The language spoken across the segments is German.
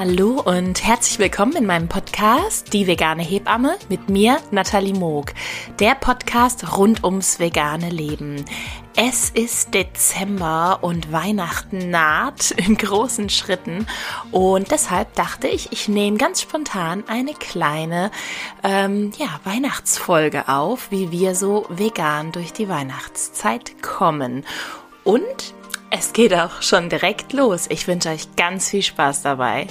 Hallo und herzlich willkommen in meinem Podcast Die vegane Hebamme mit mir, Nathalie Moog. Der Podcast rund ums vegane Leben. Es ist Dezember und Weihnachten naht in großen Schritten und deshalb dachte ich, ich nehme ganz spontan eine kleine ähm, ja, Weihnachtsfolge auf, wie wir so vegan durch die Weihnachtszeit kommen. Und es geht auch schon direkt los. Ich wünsche euch ganz viel Spaß dabei.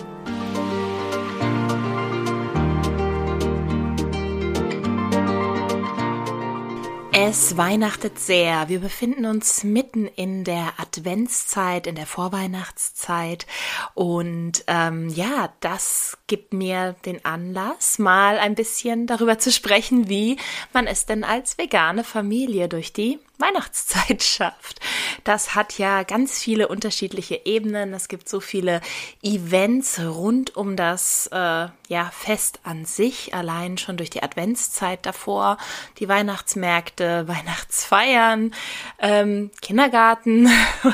Es weihnachtet sehr. Wir befinden uns mitten in der Adventszeit, in der Vorweihnachtszeit. Und ähm, ja, das gibt mir den Anlass, mal ein bisschen darüber zu sprechen, wie man es denn als vegane Familie durch die Weihnachtszeit schafft. Das hat ja ganz viele unterschiedliche Ebenen. Es gibt so viele Events rund um das äh, ja, Fest an sich, allein schon durch die Adventszeit davor, die Weihnachtsmärkte, Weihnachtsfeiern, ähm, Kindergarten.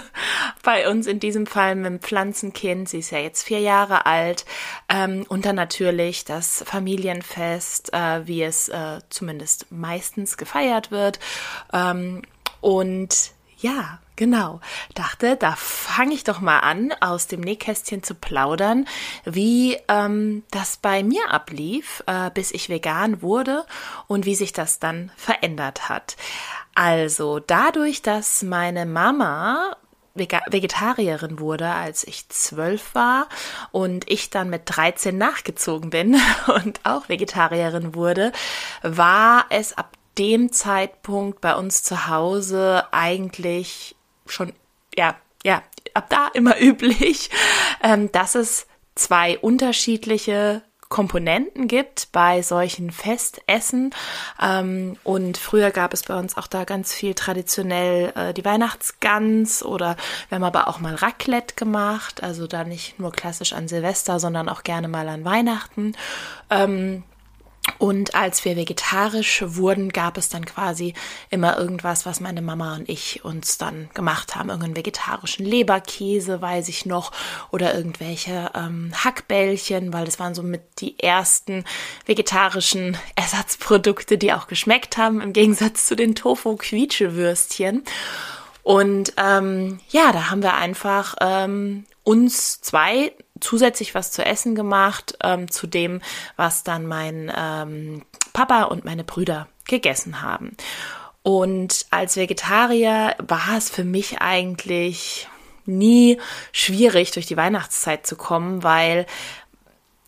Bei uns in diesem Fall mit dem Pflanzenkind, sie ist ja jetzt vier Jahre alt. Ähm, und dann natürlich das Familienfest, äh, wie es äh, zumindest meistens gefeiert wird. Ähm, und ja, genau. Dachte, da fange ich doch mal an, aus dem Nähkästchen zu plaudern, wie ähm, das bei mir ablief, äh, bis ich vegan wurde und wie sich das dann verändert hat. Also dadurch, dass meine Mama Vegetarierin wurde, als ich zwölf war und ich dann mit 13 nachgezogen bin und auch Vegetarierin wurde, war es ab dem Zeitpunkt bei uns zu Hause eigentlich schon, ja, ja, ab da immer üblich, ähm, dass es zwei unterschiedliche Komponenten gibt bei solchen Festessen. Ähm, und früher gab es bei uns auch da ganz viel traditionell äh, die Weihnachtsgans oder wir haben aber auch mal Raclette gemacht, also da nicht nur klassisch an Silvester, sondern auch gerne mal an Weihnachten. Ähm, und als wir vegetarisch wurden, gab es dann quasi immer irgendwas, was meine Mama und ich uns dann gemacht haben. Irgendeinen vegetarischen Leberkäse, weiß ich noch, oder irgendwelche ähm, Hackbällchen, weil das waren so mit die ersten vegetarischen Ersatzprodukte, die auch geschmeckt haben, im Gegensatz zu den Tofu-Quietschewürstchen. Und ähm, ja, da haben wir einfach ähm, uns zwei zusätzlich was zu essen gemacht, ähm, zu dem, was dann mein ähm, Papa und meine Brüder gegessen haben. Und als Vegetarier war es für mich eigentlich nie schwierig, durch die Weihnachtszeit zu kommen, weil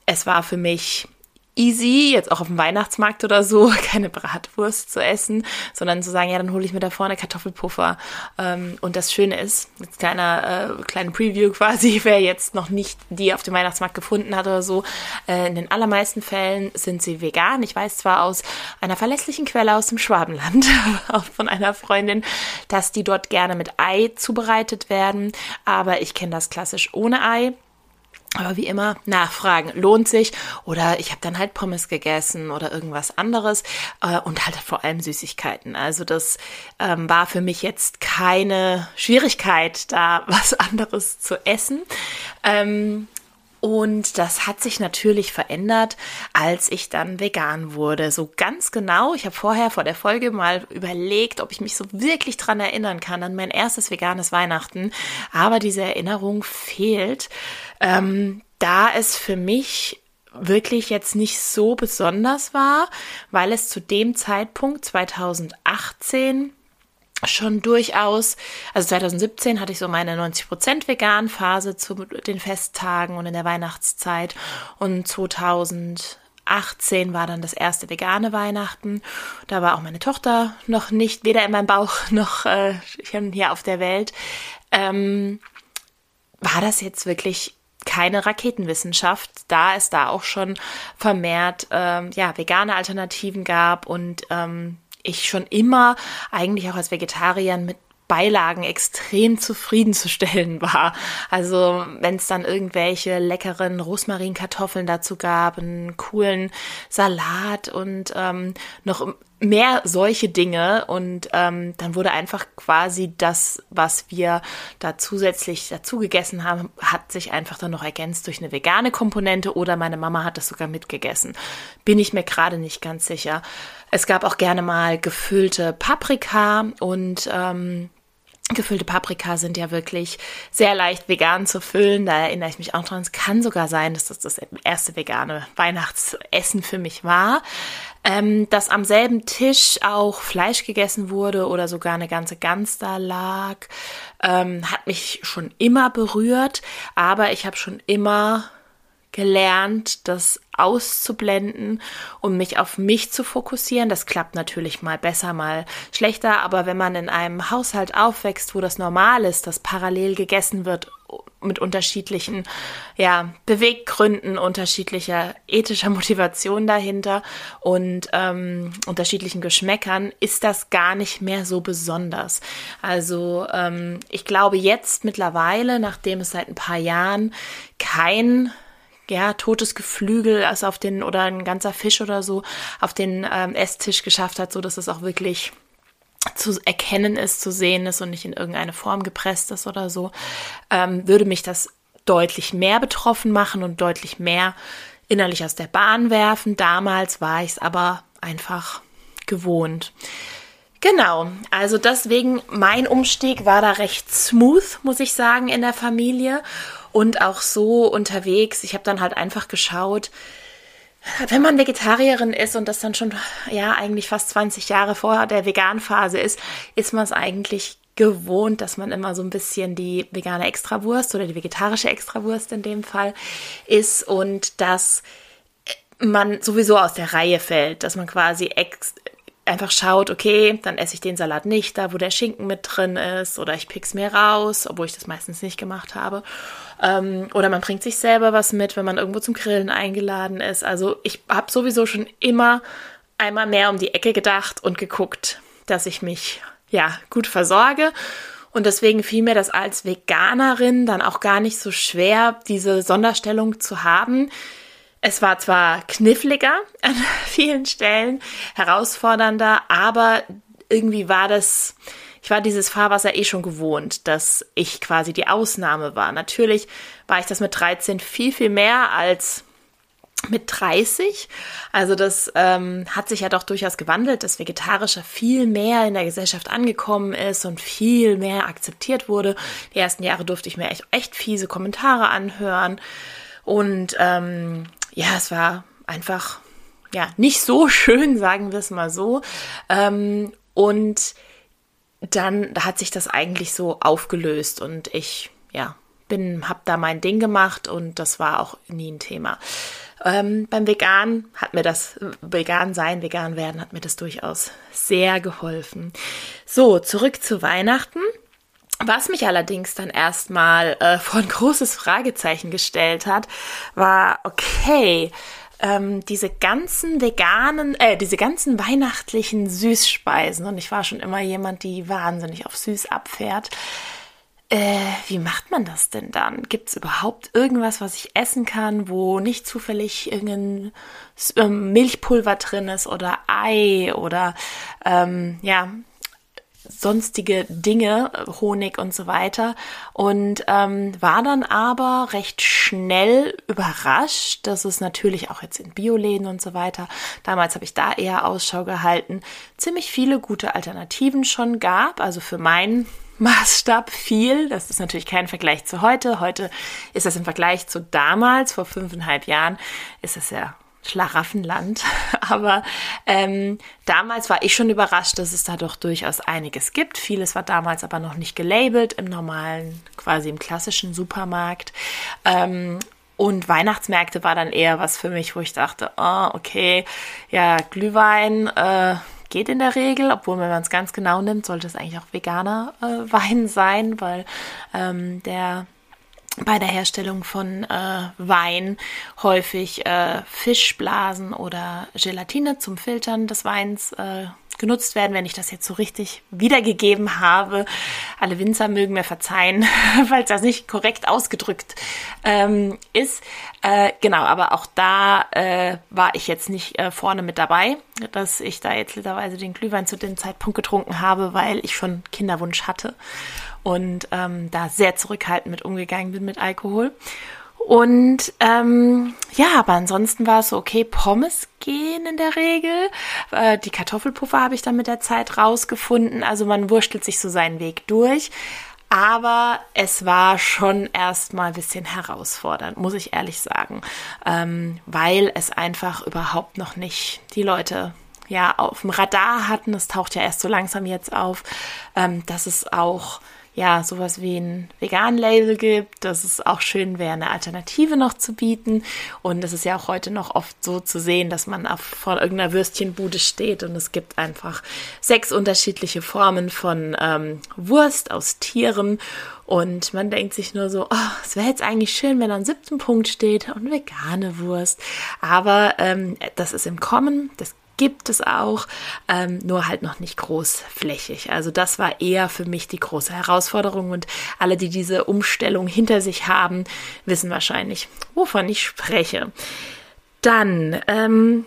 es war für mich easy, jetzt auch auf dem Weihnachtsmarkt oder so, keine Bratwurst zu essen, sondern zu sagen, ja, dann hole ich mir da vorne Kartoffelpuffer. Ähm, und das Schöne ist, jetzt kleiner, äh, kleine Preview quasi, wer jetzt noch nicht die auf dem Weihnachtsmarkt gefunden hat oder so, äh, in den allermeisten Fällen sind sie vegan. Ich weiß zwar aus einer verlässlichen Quelle aus dem Schwabenland, auch von einer Freundin, dass die dort gerne mit Ei zubereitet werden, aber ich kenne das klassisch ohne Ei. Aber wie immer, nachfragen lohnt sich. Oder ich habe dann halt Pommes gegessen oder irgendwas anderes äh, und halt vor allem Süßigkeiten. Also das ähm, war für mich jetzt keine Schwierigkeit, da was anderes zu essen. Ähm, und das hat sich natürlich verändert, als ich dann vegan wurde. So ganz genau. Ich habe vorher vor der Folge mal überlegt, ob ich mich so wirklich dran erinnern kann an mein erstes veganes Weihnachten. Aber diese Erinnerung fehlt, ähm, da es für mich wirklich jetzt nicht so besonders war, weil es zu dem Zeitpunkt 2018 schon durchaus, also 2017 hatte ich so meine 90% vegan Phase zu den Festtagen und in der Weihnachtszeit und 2018 war dann das erste vegane Weihnachten. Da war auch meine Tochter noch nicht, weder in meinem Bauch noch äh, hier auf der Welt. Ähm, war das jetzt wirklich keine Raketenwissenschaft, da es da auch schon vermehrt ähm, ja vegane Alternativen gab und ähm, ich schon immer eigentlich auch als Vegetarier mit Beilagen extrem zufriedenzustellen war. Also wenn es dann irgendwelche leckeren Rosmarinkartoffeln dazu gab, einen coolen Salat und ähm, noch mehr solche Dinge und ähm, dann wurde einfach quasi das, was wir da zusätzlich dazu gegessen haben, hat sich einfach dann noch ergänzt durch eine vegane Komponente oder meine Mama hat das sogar mitgegessen. Bin ich mir gerade nicht ganz sicher. Es gab auch gerne mal gefüllte Paprika und ähm, Gefüllte Paprika sind ja wirklich sehr leicht vegan zu füllen. Da erinnere ich mich auch dran. Es kann sogar sein, dass das das erste vegane Weihnachtsessen für mich war. Ähm, dass am selben Tisch auch Fleisch gegessen wurde oder sogar eine ganze Gans da lag, ähm, hat mich schon immer berührt. Aber ich habe schon immer gelernt, das auszublenden und mich auf mich zu fokussieren. Das klappt natürlich mal besser, mal schlechter, aber wenn man in einem Haushalt aufwächst, wo das normal ist, dass parallel gegessen wird mit unterschiedlichen ja, Beweggründen, unterschiedlicher ethischer Motivation dahinter und ähm, unterschiedlichen Geschmäckern, ist das gar nicht mehr so besonders. Also ähm, ich glaube jetzt mittlerweile, nachdem es seit ein paar Jahren kein ja, totes Geflügel also auf den oder ein ganzer Fisch oder so auf den ähm, Esstisch geschafft hat, so dass es auch wirklich zu erkennen ist, zu sehen ist und nicht in irgendeine Form gepresst ist oder so, ähm, würde mich das deutlich mehr betroffen machen und deutlich mehr innerlich aus der Bahn werfen. Damals war ich es aber einfach gewohnt. Genau, also deswegen mein Umstieg war da recht smooth, muss ich sagen, in der Familie und auch so unterwegs. Ich habe dann halt einfach geschaut, wenn man Vegetarierin ist und das dann schon ja eigentlich fast 20 Jahre vor der Veganphase ist, ist man es eigentlich gewohnt, dass man immer so ein bisschen die vegane Extrawurst oder die vegetarische Extrawurst in dem Fall ist und dass man sowieso aus der Reihe fällt, dass man quasi ex einfach schaut, okay, dann esse ich den Salat nicht da, wo der Schinken mit drin ist, oder ich pick's mir raus, obwohl ich das meistens nicht gemacht habe. Ähm, oder man bringt sich selber was mit, wenn man irgendwo zum Grillen eingeladen ist. Also ich habe sowieso schon immer einmal mehr um die Ecke gedacht und geguckt, dass ich mich ja gut versorge. Und deswegen fiel mir das als Veganerin dann auch gar nicht so schwer, diese Sonderstellung zu haben es war zwar kniffliger an vielen Stellen, herausfordernder, aber irgendwie war das, ich war dieses Fahrwasser eh schon gewohnt, dass ich quasi die Ausnahme war. Natürlich war ich das mit 13 viel, viel mehr als mit 30. Also das ähm, hat sich ja doch durchaus gewandelt, dass Vegetarischer viel mehr in der Gesellschaft angekommen ist und viel mehr akzeptiert wurde. Die ersten Jahre durfte ich mir echt, echt fiese Kommentare anhören. Und ähm, ja, es war einfach ja nicht so schön, sagen wir es mal so. Ähm, und dann hat sich das eigentlich so aufgelöst und ich ja bin hab da mein Ding gemacht und das war auch nie ein Thema. Ähm, beim Vegan hat mir das Vegan sein, Vegan werden hat mir das durchaus sehr geholfen. So zurück zu Weihnachten. Was mich allerdings dann erstmal äh, vor ein großes Fragezeichen gestellt hat, war, okay, ähm, diese ganzen veganen, äh, diese ganzen weihnachtlichen Süßspeisen, und ich war schon immer jemand, die wahnsinnig auf süß abfährt. Äh, wie macht man das denn dann? Gibt es überhaupt irgendwas, was ich essen kann, wo nicht zufällig irgendein ähm, Milchpulver drin ist oder Ei oder ähm, ja, sonstige Dinge, Honig und so weiter. Und ähm, war dann aber recht schnell überrascht, dass es natürlich auch jetzt in Bioläden und so weiter, damals habe ich da eher Ausschau gehalten, ziemlich viele gute Alternativen schon gab. Also für meinen Maßstab viel. Das ist natürlich kein Vergleich zu heute. Heute ist das im Vergleich zu damals, vor fünfeinhalb Jahren, ist es ja Schlaraffenland. Aber ähm, damals war ich schon überrascht, dass es da doch durchaus einiges gibt. Vieles war damals aber noch nicht gelabelt im normalen, quasi im klassischen Supermarkt. Ähm, und Weihnachtsmärkte war dann eher was für mich, wo ich dachte, oh, okay, ja, Glühwein äh, geht in der Regel, obwohl wenn man es ganz genau nimmt, sollte es eigentlich auch veganer äh, Wein sein, weil ähm, der bei der Herstellung von äh, Wein häufig äh, Fischblasen oder Gelatine zum Filtern des Weins äh, genutzt werden, wenn ich das jetzt so richtig wiedergegeben habe. Alle Winzer mögen mir verzeihen, falls das nicht korrekt ausgedrückt ähm, ist. Äh, genau, aber auch da äh, war ich jetzt nicht äh, vorne mit dabei, dass ich da jetzt literweise den Glühwein zu dem Zeitpunkt getrunken habe, weil ich schon Kinderwunsch hatte und ähm, da sehr zurückhaltend mit umgegangen bin mit Alkohol. Und ähm, ja, aber ansonsten war es so, okay, Pommes gehen in der Regel. Äh, die Kartoffelpuffer habe ich dann mit der Zeit rausgefunden. Also man wurstelt sich so seinen Weg durch. Aber es war schon erstmal ein bisschen herausfordernd, muss ich ehrlich sagen, ähm, weil es einfach überhaupt noch nicht die Leute ja auf dem Radar hatten. Es taucht ja erst so langsam jetzt auf, ähm, dass es auch ja, sowas wie ein Vegan-Label gibt, dass es auch schön wäre, eine Alternative noch zu bieten. Und es ist ja auch heute noch oft so zu sehen, dass man auf, vor irgendeiner Würstchenbude steht und es gibt einfach sechs unterschiedliche Formen von ähm, Wurst aus Tieren. Und man denkt sich nur so, oh, es wäre jetzt eigentlich schön, wenn am siebten Punkt steht und vegane Wurst. Aber ähm, das ist im Kommen, das gibt es auch, ähm, nur halt noch nicht großflächig. Also das war eher für mich die große Herausforderung und alle, die diese Umstellung hinter sich haben, wissen wahrscheinlich, wovon ich spreche. Dann ähm,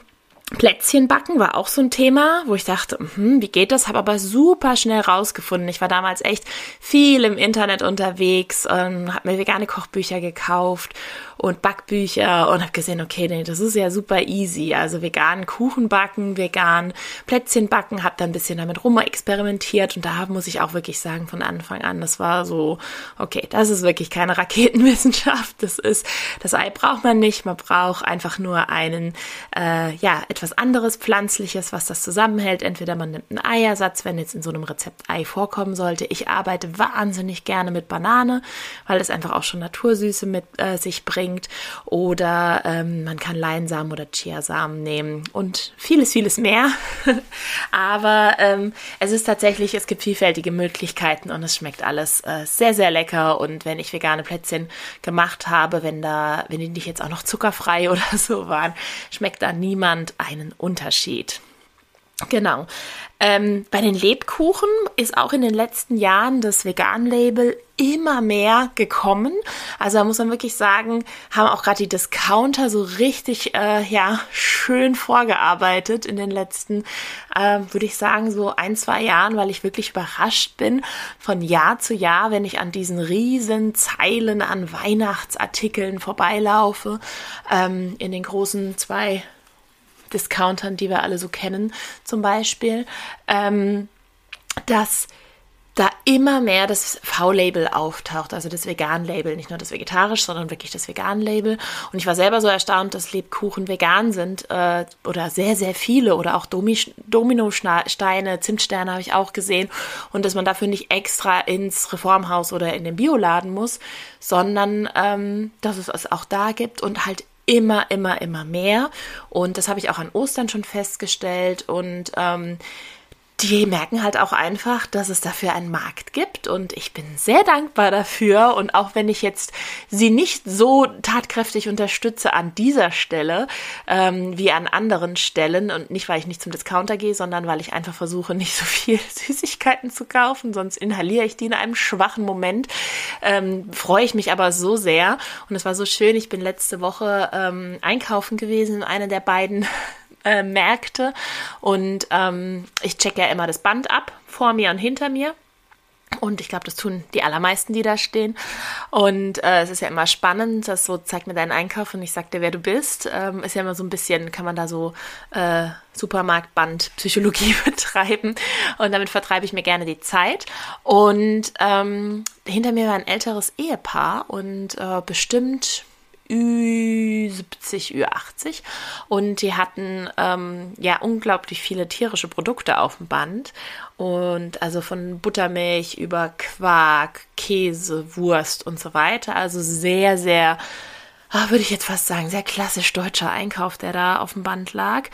Plätzchen backen war auch so ein Thema, wo ich dachte, hm, wie geht das? Habe aber super schnell rausgefunden. Ich war damals echt viel im Internet unterwegs, ähm, habe mir vegane Kochbücher gekauft und Backbücher und habe gesehen, okay, nee, das ist ja super easy. Also vegan Kuchen backen, vegan Plätzchen backen, habe da ein bisschen damit rum experimentiert und da muss ich auch wirklich sagen, von Anfang an, das war so, okay, das ist wirklich keine Raketenwissenschaft. Das ist, das Ei braucht man nicht, man braucht einfach nur einen, äh, ja, etwas anderes Pflanzliches, was das zusammenhält. Entweder man nimmt einen Eiersatz, wenn jetzt in so einem Rezept Ei vorkommen sollte. Ich arbeite wahnsinnig gerne mit Banane, weil es einfach auch schon Natursüße mit äh, sich bringt bringt. Oder ähm, man kann Leinsamen oder Chiasamen nehmen und vieles, vieles mehr. Aber ähm, es ist tatsächlich, es gibt vielfältige Möglichkeiten und es schmeckt alles äh, sehr, sehr lecker. Und wenn ich vegane Plätzchen gemacht habe, wenn da, wenn die nicht jetzt auch noch zuckerfrei oder so waren, schmeckt da niemand einen Unterschied. Genau. Ähm, bei den Lebkuchen ist auch in den letzten Jahren das Vegan-Label immer mehr gekommen. Also da muss man wirklich sagen, haben auch gerade die Discounter so richtig äh, ja schön vorgearbeitet in den letzten, äh, würde ich sagen, so ein zwei Jahren, weil ich wirklich überrascht bin von Jahr zu Jahr, wenn ich an diesen riesen Zeilen an Weihnachtsartikeln vorbeilaufe ähm, in den großen zwei Discountern, die wir alle so kennen, zum Beispiel, ähm, dass da immer mehr das V-Label auftaucht, also das Vegan-Label, nicht nur das vegetarisch, sondern wirklich das Vegan-Label. Und ich war selber so erstaunt, dass Lebkuchen vegan sind äh, oder sehr, sehr viele oder auch Dominosteine, Zimtsterne habe ich auch gesehen und dass man dafür nicht extra ins Reformhaus oder in den Bioladen muss, sondern ähm, dass es es auch da gibt und halt immer, immer, immer mehr. Und das habe ich auch an Ostern schon festgestellt. Und ähm, die merken halt auch einfach, dass es dafür einen Markt gibt und ich bin sehr dankbar dafür. Und auch wenn ich jetzt sie nicht so tatkräftig unterstütze an dieser Stelle ähm, wie an anderen Stellen und nicht, weil ich nicht zum Discounter gehe, sondern weil ich einfach versuche, nicht so viel Süßigkeiten zu kaufen, sonst inhaliere ich die in einem schwachen Moment, ähm, freue ich mich aber so sehr. Und es war so schön, ich bin letzte Woche ähm, einkaufen gewesen in einer der beiden äh, Märkte und ähm, ich checke ja immer das Band ab, vor mir und hinter mir. Und ich glaube, das tun die allermeisten, die da stehen. Und äh, es ist ja immer spannend, dass so zeig mir deinen Einkauf und ich sag dir, wer du bist. Ähm, ist ja immer so ein bisschen, kann man da so äh, Supermarktband-Psychologie betreiben. Und damit vertreibe ich mir gerne die Zeit. Und ähm, hinter mir war ein älteres Ehepaar und äh, bestimmt Ü70, Ü80 und die hatten ähm, ja unglaublich viele tierische Produkte auf dem Band und also von Buttermilch über Quark, Käse, Wurst und so weiter. Also sehr, sehr ah, würde ich jetzt fast sagen, sehr klassisch deutscher Einkauf, der da auf dem Band lag.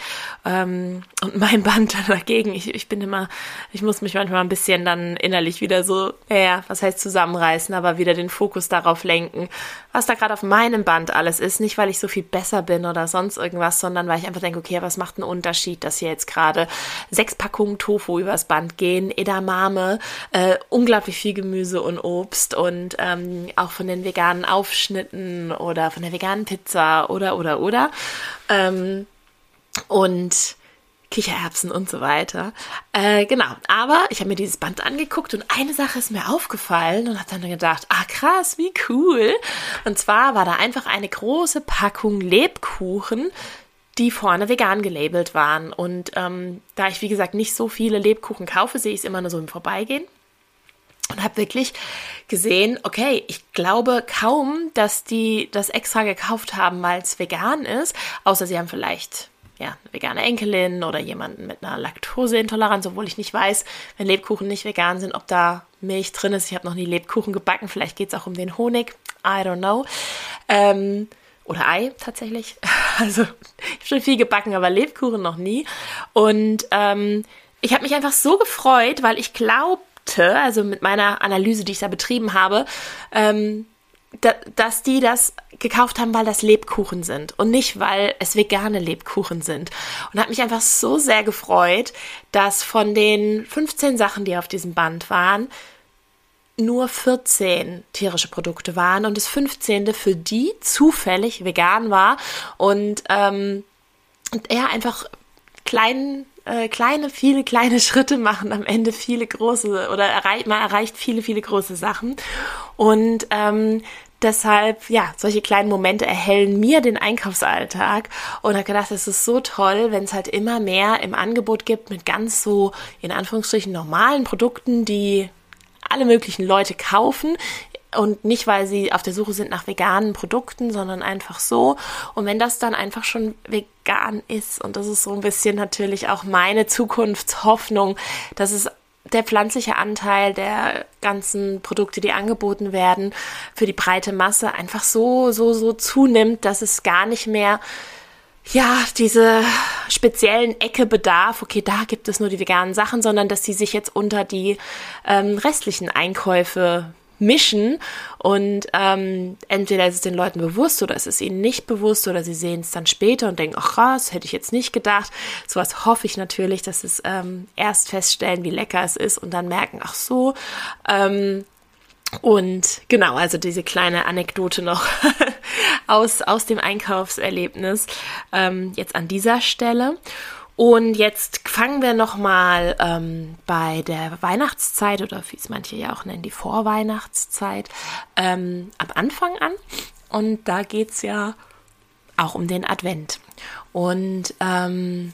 Ähm, und mein Band dagegen, ich, ich bin immer, ich muss mich manchmal ein bisschen dann innerlich wieder so, ja, was heißt zusammenreißen, aber wieder den Fokus darauf lenken, was da gerade auf meinem Band alles ist. Nicht, weil ich so viel besser bin oder sonst irgendwas, sondern weil ich einfach denke, okay, was macht einen Unterschied, dass hier jetzt gerade sechs Packungen Tofu übers Band gehen, Edamame, äh, unglaublich viel Gemüse und Obst und ähm, auch von den veganen Aufschnitten oder von der veganen Pizza oder, oder, oder. Ähm, und Kichererbsen und so weiter. Äh, genau, aber ich habe mir dieses Band angeguckt und eine Sache ist mir aufgefallen und habe dann gedacht, ah krass, wie cool. Und zwar war da einfach eine große Packung Lebkuchen, die vorne vegan gelabelt waren. Und ähm, da ich, wie gesagt, nicht so viele Lebkuchen kaufe, sehe ich es immer nur so im Vorbeigehen und habe wirklich gesehen, okay, ich glaube kaum, dass die das extra gekauft haben, weil es vegan ist, außer sie haben vielleicht ja, vegane Enkelin oder jemanden mit einer Laktoseintoleranz, obwohl ich nicht weiß, wenn Lebkuchen nicht vegan sind, ob da Milch drin ist. Ich habe noch nie Lebkuchen gebacken, vielleicht geht es auch um den Honig, I don't know. Ähm, oder Ei tatsächlich. Also ich habe schon viel gebacken, aber Lebkuchen noch nie. Und ähm, ich habe mich einfach so gefreut, weil ich glaubte, also mit meiner Analyse, die ich da betrieben habe, ähm, dass die das gekauft haben, weil das Lebkuchen sind und nicht, weil es vegane Lebkuchen sind. Und hat mich einfach so sehr gefreut, dass von den 15 Sachen, die auf diesem Band waren, nur 14 tierische Produkte waren und das 15. für die zufällig vegan war und, ähm, er einfach kleinen äh, kleine, viele kleine Schritte machen am Ende viele große oder erreicht, man erreicht viele, viele große Sachen. Und ähm, deshalb, ja, solche kleinen Momente erhellen mir den Einkaufsalltag und habe gedacht, es ist so toll, wenn es halt immer mehr im Angebot gibt mit ganz so, in Anführungsstrichen, normalen Produkten, die alle möglichen Leute kaufen, und nicht, weil sie auf der Suche sind nach veganen Produkten, sondern einfach so. Und wenn das dann einfach schon vegan ist, und das ist so ein bisschen natürlich auch meine Zukunftshoffnung, dass es der pflanzliche Anteil der ganzen Produkte, die angeboten werden, für die breite Masse einfach so, so, so zunimmt, dass es gar nicht mehr ja, diese speziellen Ecke bedarf, okay, da gibt es nur die veganen Sachen, sondern dass sie sich jetzt unter die ähm, restlichen Einkäufe mischen und ähm, entweder ist es den Leuten bewusst oder es ist ihnen nicht bewusst oder sie sehen es dann später und denken, ach krass, hätte ich jetzt nicht gedacht. Sowas hoffe ich natürlich, dass es ähm, erst feststellen, wie lecker es ist und dann merken, ach so. Ähm, und genau, also diese kleine Anekdote noch aus, aus dem Einkaufserlebnis ähm, jetzt an dieser Stelle. Und jetzt fangen wir nochmal ähm, bei der Weihnachtszeit oder wie es manche ja auch nennen, die Vorweihnachtszeit ähm, am Anfang an. Und da geht es ja auch um den Advent. Und ähm,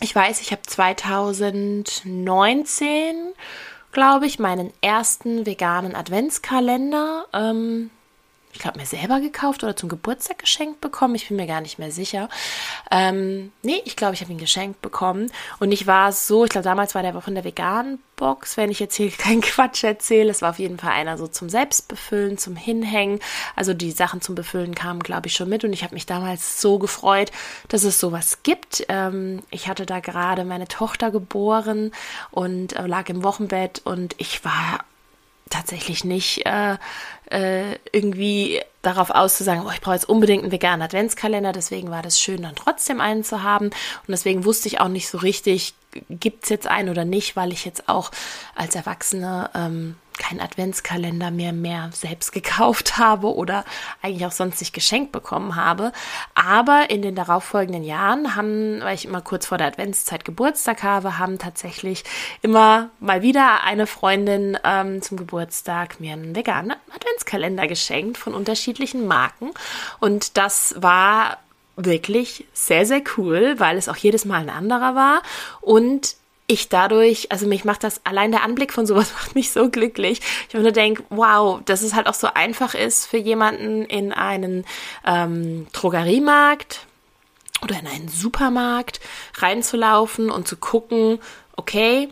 ich weiß, ich habe 2019, glaube ich, meinen ersten veganen Adventskalender ähm, ich glaube, mir selber gekauft oder zum Geburtstag geschenkt bekommen. Ich bin mir gar nicht mehr sicher. Ähm, nee, ich glaube, ich habe ihn geschenkt bekommen. Und ich war so, ich glaube, damals war der von der veganen Box, wenn ich jetzt hier keinen Quatsch erzähle. Es war auf jeden Fall einer so zum Selbstbefüllen, zum Hinhängen. Also die Sachen zum Befüllen kamen, glaube ich, schon mit. Und ich habe mich damals so gefreut, dass es sowas gibt. Ähm, ich hatte da gerade meine Tochter geboren und äh, lag im Wochenbett und ich war tatsächlich nicht äh, äh, irgendwie darauf aus zu sagen, oh, ich brauche jetzt unbedingt einen veganen Adventskalender. Deswegen war das schön, dann trotzdem einen zu haben. Und deswegen wusste ich auch nicht so richtig, gibt es jetzt einen oder nicht, weil ich jetzt auch als Erwachsene ähm, keinen Adventskalender mehr mehr selbst gekauft habe oder eigentlich auch sonst nicht geschenkt bekommen habe. Aber in den darauffolgenden Jahren haben, weil ich immer kurz vor der Adventszeit Geburtstag habe, haben tatsächlich immer mal wieder eine Freundin ähm, zum Geburtstag mir einen veganen Adventskalender geschenkt von unterschiedlichen Marken. Und das war wirklich sehr, sehr cool, weil es auch jedes Mal ein anderer war und ich dadurch, also mich macht das, allein der Anblick von sowas macht mich so glücklich. Ich nur denke, wow, dass es halt auch so einfach ist für jemanden in einen ähm, Drogeriemarkt oder in einen Supermarkt reinzulaufen und zu gucken, okay,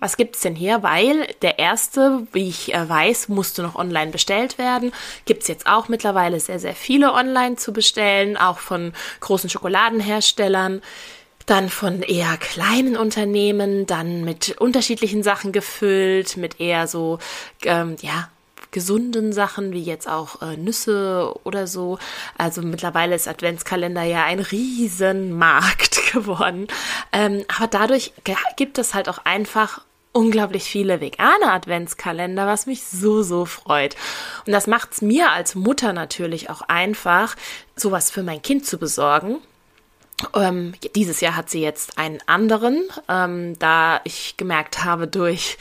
was gibt's denn hier? Weil der erste, wie ich äh, weiß, musste noch online bestellt werden. Gibt's jetzt auch mittlerweile sehr, sehr viele online zu bestellen, auch von großen Schokoladenherstellern dann von eher kleinen Unternehmen, dann mit unterschiedlichen Sachen gefüllt, mit eher so, ähm, ja, gesunden Sachen wie jetzt auch äh, Nüsse oder so. Also mittlerweile ist Adventskalender ja ein Riesenmarkt geworden. Ähm, aber dadurch gibt es halt auch einfach unglaublich viele vegane Adventskalender, was mich so, so freut. Und das macht es mir als Mutter natürlich auch einfach, sowas für mein Kind zu besorgen. Ähm, dieses Jahr hat sie jetzt einen anderen, ähm, da ich gemerkt habe durch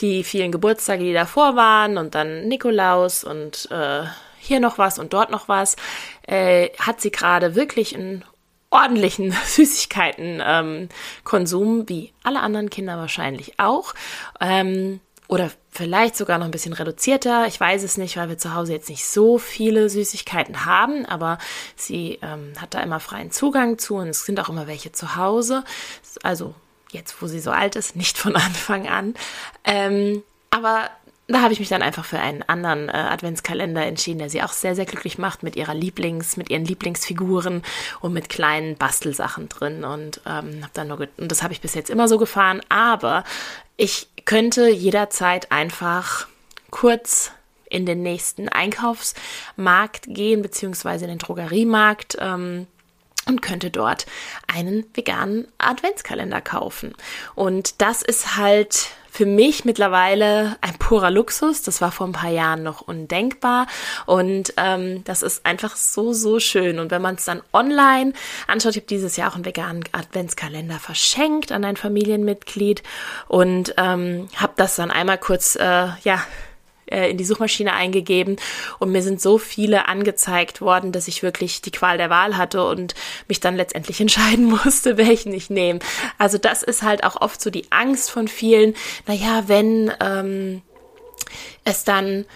die vielen Geburtstage, die davor waren und dann Nikolaus und äh, hier noch was und dort noch was, äh, hat sie gerade wirklich einen ordentlichen Süßigkeiten-Konsum, ähm, wie alle anderen Kinder wahrscheinlich auch. Ähm, oder vielleicht sogar noch ein bisschen reduzierter. Ich weiß es nicht, weil wir zu Hause jetzt nicht so viele Süßigkeiten haben, aber sie ähm, hat da immer freien Zugang zu und es sind auch immer welche zu Hause. Also jetzt, wo sie so alt ist, nicht von Anfang an. Ähm, aber da habe ich mich dann einfach für einen anderen äh, Adventskalender entschieden, der sie auch sehr, sehr glücklich macht mit ihrer Lieblings, mit ihren Lieblingsfiguren und mit kleinen Bastelsachen drin. Und ähm, habe dann nur und das habe ich bis jetzt immer so gefahren. Aber ich könnte jederzeit einfach kurz in den nächsten Einkaufsmarkt gehen, beziehungsweise in den Drogeriemarkt. Ähm, und könnte dort einen veganen Adventskalender kaufen. Und das ist halt für mich mittlerweile ein purer Luxus. Das war vor ein paar Jahren noch undenkbar. Und ähm, das ist einfach so, so schön. Und wenn man es dann online anschaut, ich habe dieses Jahr auch einen veganen Adventskalender verschenkt an ein Familienmitglied und ähm, habe das dann einmal kurz, äh, ja, äh, in die Suchmaschine eingegeben und mir sind so viele angezeigt worden, dass ich wirklich die Qual der Wahl hatte und mich dann letztendlich entscheiden musste, welchen ich nehme. Also das ist halt auch oft so die Angst von vielen. Naja, wenn ähm, es dann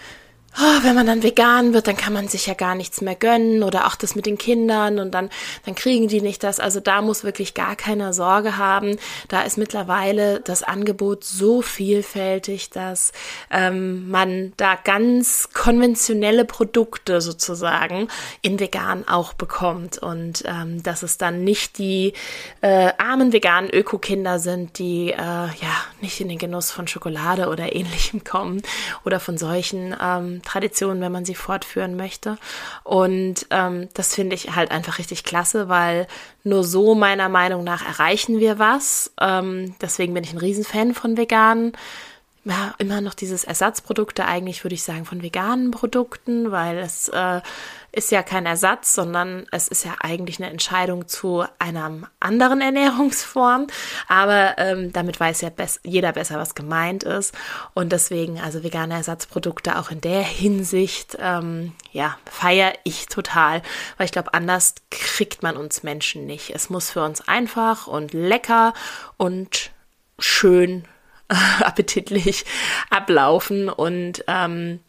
oh, wenn man dann vegan wird, dann kann man sich ja gar nichts mehr gönnen oder auch das mit den Kindern und dann, dann kriegen die nicht das. Also da muss wirklich gar keiner Sorge haben. Da ist mittlerweile das Angebot so vielfältig, dass ähm, man da ganz konventionelle Produkte sozusagen in vegan auch bekommt und ähm, dass es dann nicht die äh, armen veganen Öko-Kinder sind, die äh, ja nicht in den Genuss von Schokolade oder ähnlichem kommen oder von solchen ähm, Tradition, wenn man sie fortführen möchte. Und ähm, das finde ich halt einfach richtig klasse, weil nur so meiner Meinung nach erreichen wir was. Ähm, deswegen bin ich ein Riesenfan von veganen ja, immer noch dieses Ersatzprodukte, eigentlich würde ich sagen von veganen Produkten, weil es äh, ist ja kein Ersatz, sondern es ist ja eigentlich eine Entscheidung zu einer anderen Ernährungsform. Aber ähm, damit weiß ja bes jeder besser, was gemeint ist. Und deswegen, also vegane Ersatzprodukte auch in der Hinsicht, ähm, ja, feiere ich total, weil ich glaube, anders kriegt man uns Menschen nicht. Es muss für uns einfach und lecker und schön appetitlich ablaufen und ähm,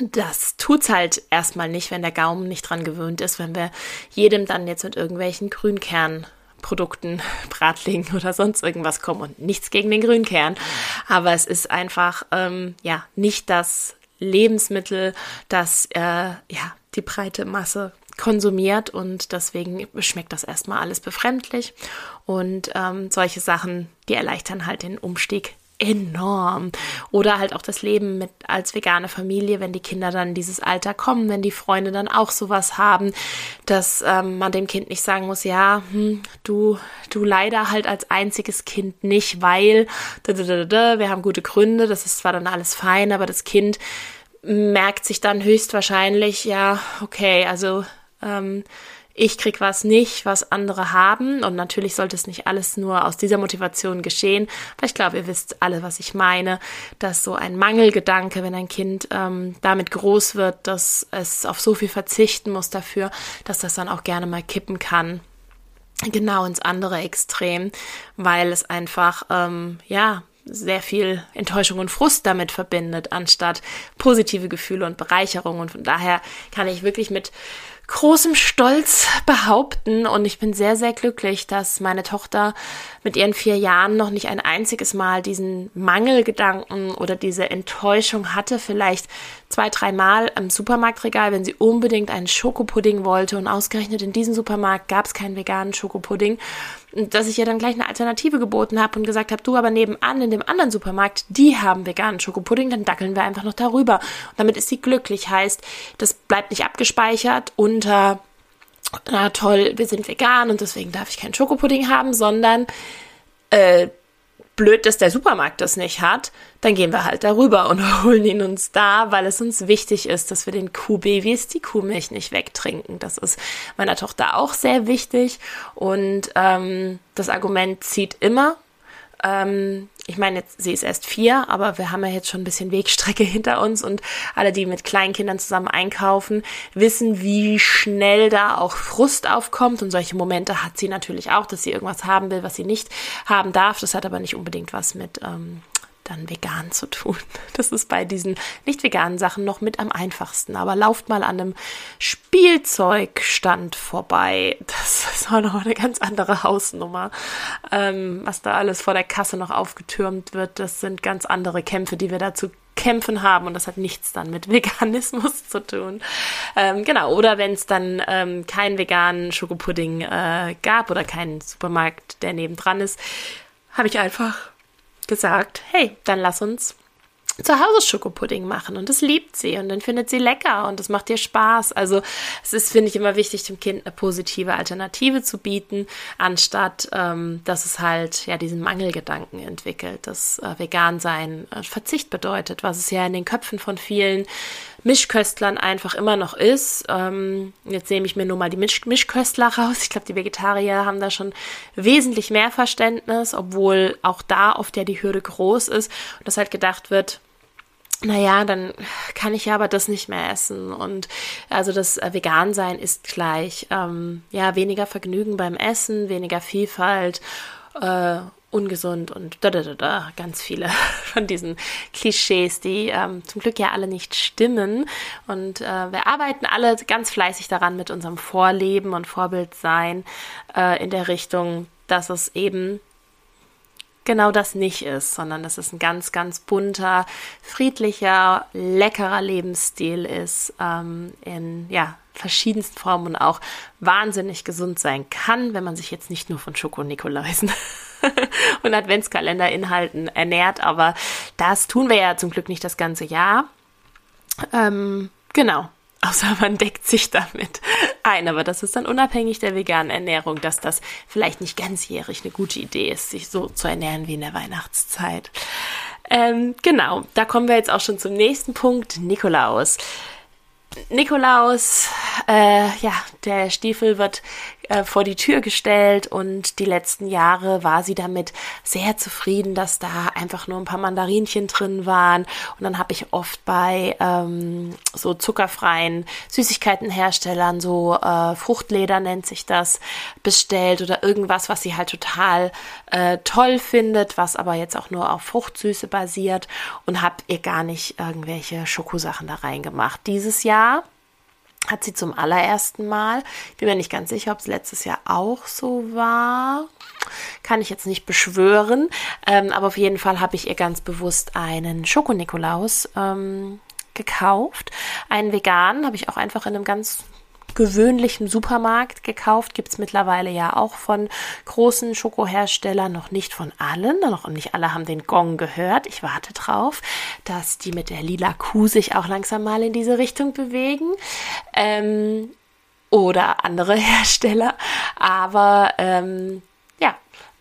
das tut's halt erstmal nicht, wenn der Gaumen nicht dran gewöhnt ist, wenn wir jedem dann jetzt mit irgendwelchen Grünkernprodukten, Bratlingen oder sonst irgendwas kommen und nichts gegen den Grünkern. Aber es ist einfach, ähm, ja, nicht das Lebensmittel, das, äh, ja, die breite Masse konsumiert und deswegen schmeckt das erstmal alles befremdlich und ähm, solche Sachen, die erleichtern halt den Umstieg enorm. Oder halt auch das Leben mit als vegane Familie, wenn die Kinder dann in dieses Alter kommen, wenn die Freunde dann auch sowas haben, dass ähm, man dem Kind nicht sagen muss, ja, hm, du, du leider halt als einziges Kind nicht, weil wir haben gute Gründe, das ist zwar dann alles fein, aber das Kind merkt sich dann höchstwahrscheinlich, ja, okay, also ähm, ich krieg was nicht, was andere haben. Und natürlich sollte es nicht alles nur aus dieser Motivation geschehen. Aber ich glaube, ihr wisst alle, was ich meine, dass so ein Mangelgedanke, wenn ein Kind ähm, damit groß wird, dass es auf so viel verzichten muss dafür, dass das dann auch gerne mal kippen kann. Genau ins andere Extrem, weil es einfach, ähm, ja, sehr viel Enttäuschung und Frust damit verbindet, anstatt positive Gefühle und Bereicherung. Und von daher kann ich wirklich mit großem Stolz behaupten. Und ich bin sehr, sehr glücklich, dass meine Tochter mit ihren vier Jahren noch nicht ein einziges Mal diesen Mangelgedanken oder diese Enttäuschung hatte, vielleicht zwei, dreimal im Supermarktregal, wenn sie unbedingt einen Schokopudding wollte. Und ausgerechnet in diesem Supermarkt gab es keinen veganen Schokopudding, dass ich ihr dann gleich eine Alternative geboten habe und gesagt habe, du aber nebenan in dem anderen Supermarkt, die haben veganen Schokopudding, dann dackeln wir einfach noch darüber. Und damit ist sie glücklich, heißt, das bleibt nicht abgespeichert unter na toll, wir sind vegan und deswegen darf ich keinen Schokopudding haben, sondern äh, blöd, dass der Supermarkt das nicht hat, dann gehen wir halt darüber und holen ihn uns da, weil es uns wichtig ist, dass wir den Kuhbabys die Kuhmilch nicht wegtrinken. Das ist meiner Tochter auch sehr wichtig und ähm, das Argument zieht immer. Ähm, ich meine, jetzt, sie ist erst vier, aber wir haben ja jetzt schon ein bisschen Wegstrecke hinter uns und alle, die mit kleinen Kindern zusammen einkaufen, wissen, wie schnell da auch Frust aufkommt und solche Momente hat sie natürlich auch, dass sie irgendwas haben will, was sie nicht haben darf. Das hat aber nicht unbedingt was mit ähm, dann vegan zu tun. Das ist bei diesen nicht veganen Sachen noch mit am einfachsten. Aber lauft mal an einem Spielzeugstand vorbei. Das ist auch noch eine ganz andere Hausnummer. Ähm, was da alles vor der Kasse noch aufgetürmt wird, das sind ganz andere Kämpfe, die wir dazu kämpfen haben und das hat nichts dann mit Veganismus zu tun. Ähm, genau, oder wenn es dann ähm, keinen veganen Schokopudding äh, gab oder keinen Supermarkt, der nebendran ist, habe ich einfach gesagt, hey, dann lass uns zu Hause Schokopudding machen und das liebt sie und dann findet sie lecker und das macht ihr Spaß. Also es ist, finde ich, immer wichtig, dem Kind eine positive Alternative zu bieten, anstatt ähm, dass es halt ja diesen Mangelgedanken entwickelt, dass äh, Vegan-Sein äh, Verzicht bedeutet, was es ja in den Köpfen von vielen Mischköstlern einfach immer noch ist. Ähm, jetzt nehme ich mir nur mal die Misch Mischköstler raus. Ich glaube, die Vegetarier haben da schon wesentlich mehr Verständnis, obwohl auch da oft ja die Hürde groß ist und dass halt gedacht wird, naja, dann kann ich ja aber das nicht mehr essen. Und also das äh, Vegan-Sein ist gleich, ähm, ja, weniger Vergnügen beim Essen, weniger Vielfalt äh, ungesund und da, da, da, da, ganz viele von diesen Klischees, die ähm, zum Glück ja alle nicht stimmen. Und äh, wir arbeiten alle ganz fleißig daran mit unserem Vorleben und Vorbildsein äh, in der Richtung, dass es eben genau das nicht ist, sondern dass es ein ganz, ganz bunter, friedlicher, leckerer Lebensstil ist, ähm, in ja, verschiedensten Formen und auch wahnsinnig gesund sein kann, wenn man sich jetzt nicht nur von Schokonikoläusen und Adventskalenderinhalten ernährt. Aber das tun wir ja zum Glück nicht das ganze Jahr. Ähm, genau. Außer man deckt sich damit ein. Aber das ist dann unabhängig der veganen Ernährung, dass das vielleicht nicht ganzjährig eine gute Idee ist, sich so zu ernähren wie in der Weihnachtszeit. Ähm, genau, da kommen wir jetzt auch schon zum nächsten Punkt, Nikolaus. Nikolaus, äh, ja, der Stiefel wird äh, vor die Tür gestellt und die letzten Jahre war sie damit sehr zufrieden, dass da einfach nur ein paar Mandarinchen drin waren. Und dann habe ich oft bei ähm, so zuckerfreien Süßigkeitenherstellern, so äh, Fruchtleder nennt sich das, bestellt oder irgendwas, was sie halt total äh, toll findet, was aber jetzt auch nur auf Fruchtsüße basiert und habe ihr gar nicht irgendwelche Schokosachen da reingemacht. Dieses Jahr hat sie zum allerersten Mal. Bin mir nicht ganz sicher, ob es letztes Jahr auch so war. Kann ich jetzt nicht beschwören. Ähm, aber auf jeden Fall habe ich ihr ganz bewusst einen Schoko-Nikolaus ähm, gekauft. Einen veganen habe ich auch einfach in einem ganz gewöhnlichen Supermarkt gekauft. Gibt es mittlerweile ja auch von großen Schokoherstellern, noch nicht von allen. Noch nicht alle haben den Gong gehört. Ich warte drauf, dass die mit der lila Kuh sich auch langsam mal in diese Richtung bewegen. Ähm, oder andere Hersteller. Aber ähm,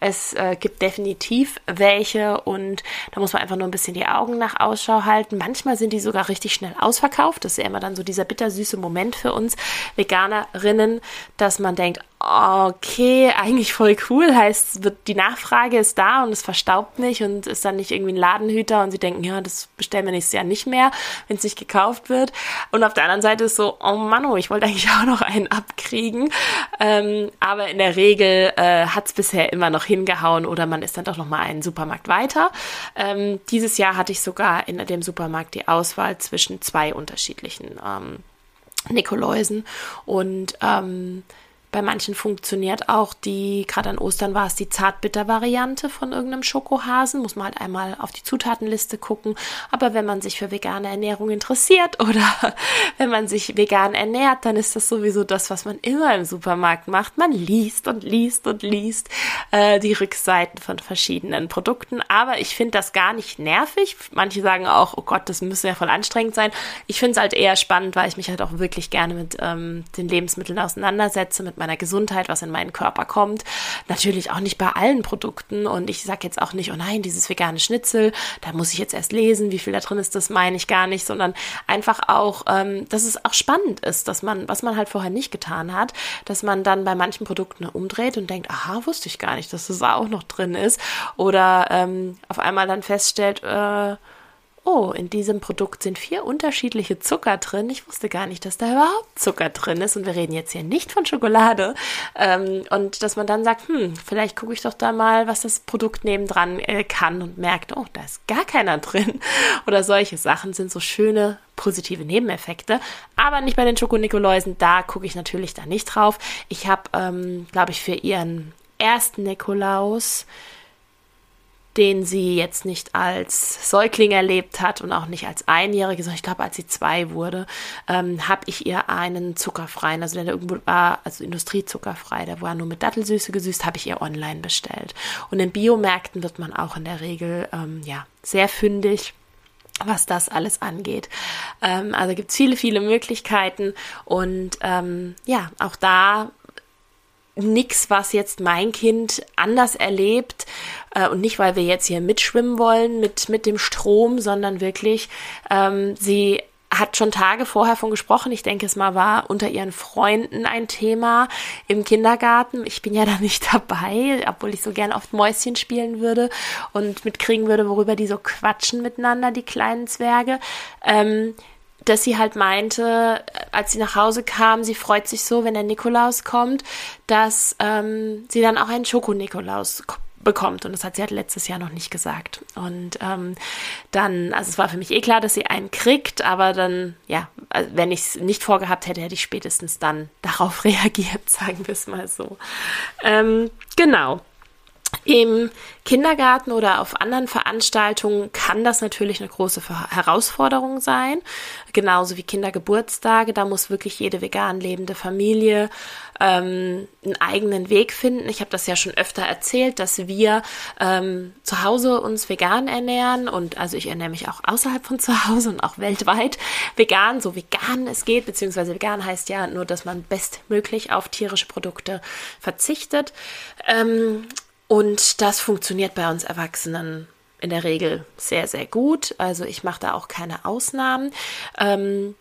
es äh, gibt definitiv welche und da muss man einfach nur ein bisschen die Augen nach Ausschau halten. Manchmal sind die sogar richtig schnell ausverkauft. Das ist ja immer dann so dieser bittersüße Moment für uns Veganerinnen, dass man denkt, okay, eigentlich voll cool, heißt, wird, die Nachfrage ist da und es verstaubt nicht und ist dann nicht irgendwie ein Ladenhüter und sie denken, ja, das bestellen wir nächstes Jahr nicht mehr, wenn es nicht gekauft wird. Und auf der anderen Seite ist so, oh Mann, oh, ich wollte eigentlich auch noch einen abkriegen. Ähm, aber in der Regel äh, hat es bisher immer noch hingehauen oder man ist dann doch noch mal einen Supermarkt weiter. Ähm, dieses Jahr hatte ich sogar in dem Supermarkt die Auswahl zwischen zwei unterschiedlichen ähm, Nikoläusen und ähm, bei manchen funktioniert auch die, gerade an Ostern war es die Zartbitter-Variante von irgendeinem Schokohasen. Muss man halt einmal auf die Zutatenliste gucken. Aber wenn man sich für vegane Ernährung interessiert oder wenn man sich vegan ernährt, dann ist das sowieso das, was man immer im Supermarkt macht. Man liest und liest und liest äh, die Rückseiten von verschiedenen Produkten. Aber ich finde das gar nicht nervig. Manche sagen auch, oh Gott, das müsste ja voll anstrengend sein. Ich finde es halt eher spannend, weil ich mich halt auch wirklich gerne mit ähm, den Lebensmitteln auseinandersetze, mit meiner Gesundheit, was in meinen Körper kommt. Natürlich auch nicht bei allen Produkten und ich sage jetzt auch nicht, oh nein, dieses vegane Schnitzel, da muss ich jetzt erst lesen, wie viel da drin ist, das meine ich gar nicht, sondern einfach auch, ähm, dass es auch spannend ist, dass man, was man halt vorher nicht getan hat, dass man dann bei manchen Produkten umdreht und denkt, aha, wusste ich gar nicht, dass das auch noch drin ist oder ähm, auf einmal dann feststellt, äh, oh, in diesem Produkt sind vier unterschiedliche Zucker drin. Ich wusste gar nicht, dass da überhaupt Zucker drin ist. Und wir reden jetzt hier nicht von Schokolade. Ähm, und dass man dann sagt, hm, vielleicht gucke ich doch da mal, was das Produkt nebendran äh, kann und merkt, oh, da ist gar keiner drin. Oder solche Sachen sind so schöne positive Nebeneffekte, aber nicht bei den Schokonikoläusen. Da gucke ich natürlich da nicht drauf. Ich habe, ähm, glaube ich, für ihren ersten Nikolaus den sie jetzt nicht als Säugling erlebt hat und auch nicht als Einjährige, sondern ich glaube, als sie zwei wurde, ähm, habe ich ihr einen zuckerfreien, also der irgendwo war, also industriezuckerfrei, der war nur mit Dattelsüße gesüßt, habe ich ihr online bestellt. Und in Biomärkten wird man auch in der Regel ähm, ja sehr fündig was das alles angeht. Ähm, also gibt es viele, viele Möglichkeiten und ähm, ja, auch da nichts, was jetzt mein Kind anders erlebt. Äh, und nicht, weil wir jetzt hier mitschwimmen wollen mit, mit dem Strom, sondern wirklich, ähm, sie hat schon Tage vorher von gesprochen. Ich denke, es mal war unter ihren Freunden ein Thema im Kindergarten. Ich bin ja da nicht dabei, obwohl ich so gern oft Mäuschen spielen würde und mitkriegen würde, worüber die so quatschen miteinander, die kleinen Zwerge. Ähm, dass sie halt meinte, als sie nach Hause kam, sie freut sich so, wenn der Nikolaus kommt, dass ähm, sie dann auch einen Schoko-Nikolaus bekommt. Und das hat sie halt letztes Jahr noch nicht gesagt. Und ähm, dann, also es war für mich eh klar, dass sie einen kriegt, aber dann, ja, also wenn ich es nicht vorgehabt hätte, hätte ich spätestens dann darauf reagiert, sagen wir es mal so. Ähm, genau. Im Kindergarten oder auf anderen Veranstaltungen kann das natürlich eine große Herausforderung sein, genauso wie Kindergeburtstage. Da muss wirklich jede vegan lebende Familie ähm, einen eigenen Weg finden. Ich habe das ja schon öfter erzählt, dass wir ähm, zu Hause uns vegan ernähren und also ich ernähre mich auch außerhalb von zu Hause und auch weltweit vegan, so vegan es geht, beziehungsweise vegan heißt ja nur, dass man bestmöglich auf tierische Produkte verzichtet. Ähm, und das funktioniert bei uns Erwachsenen in der Regel sehr, sehr gut. Also ich mache da auch keine Ausnahmen. Ähm,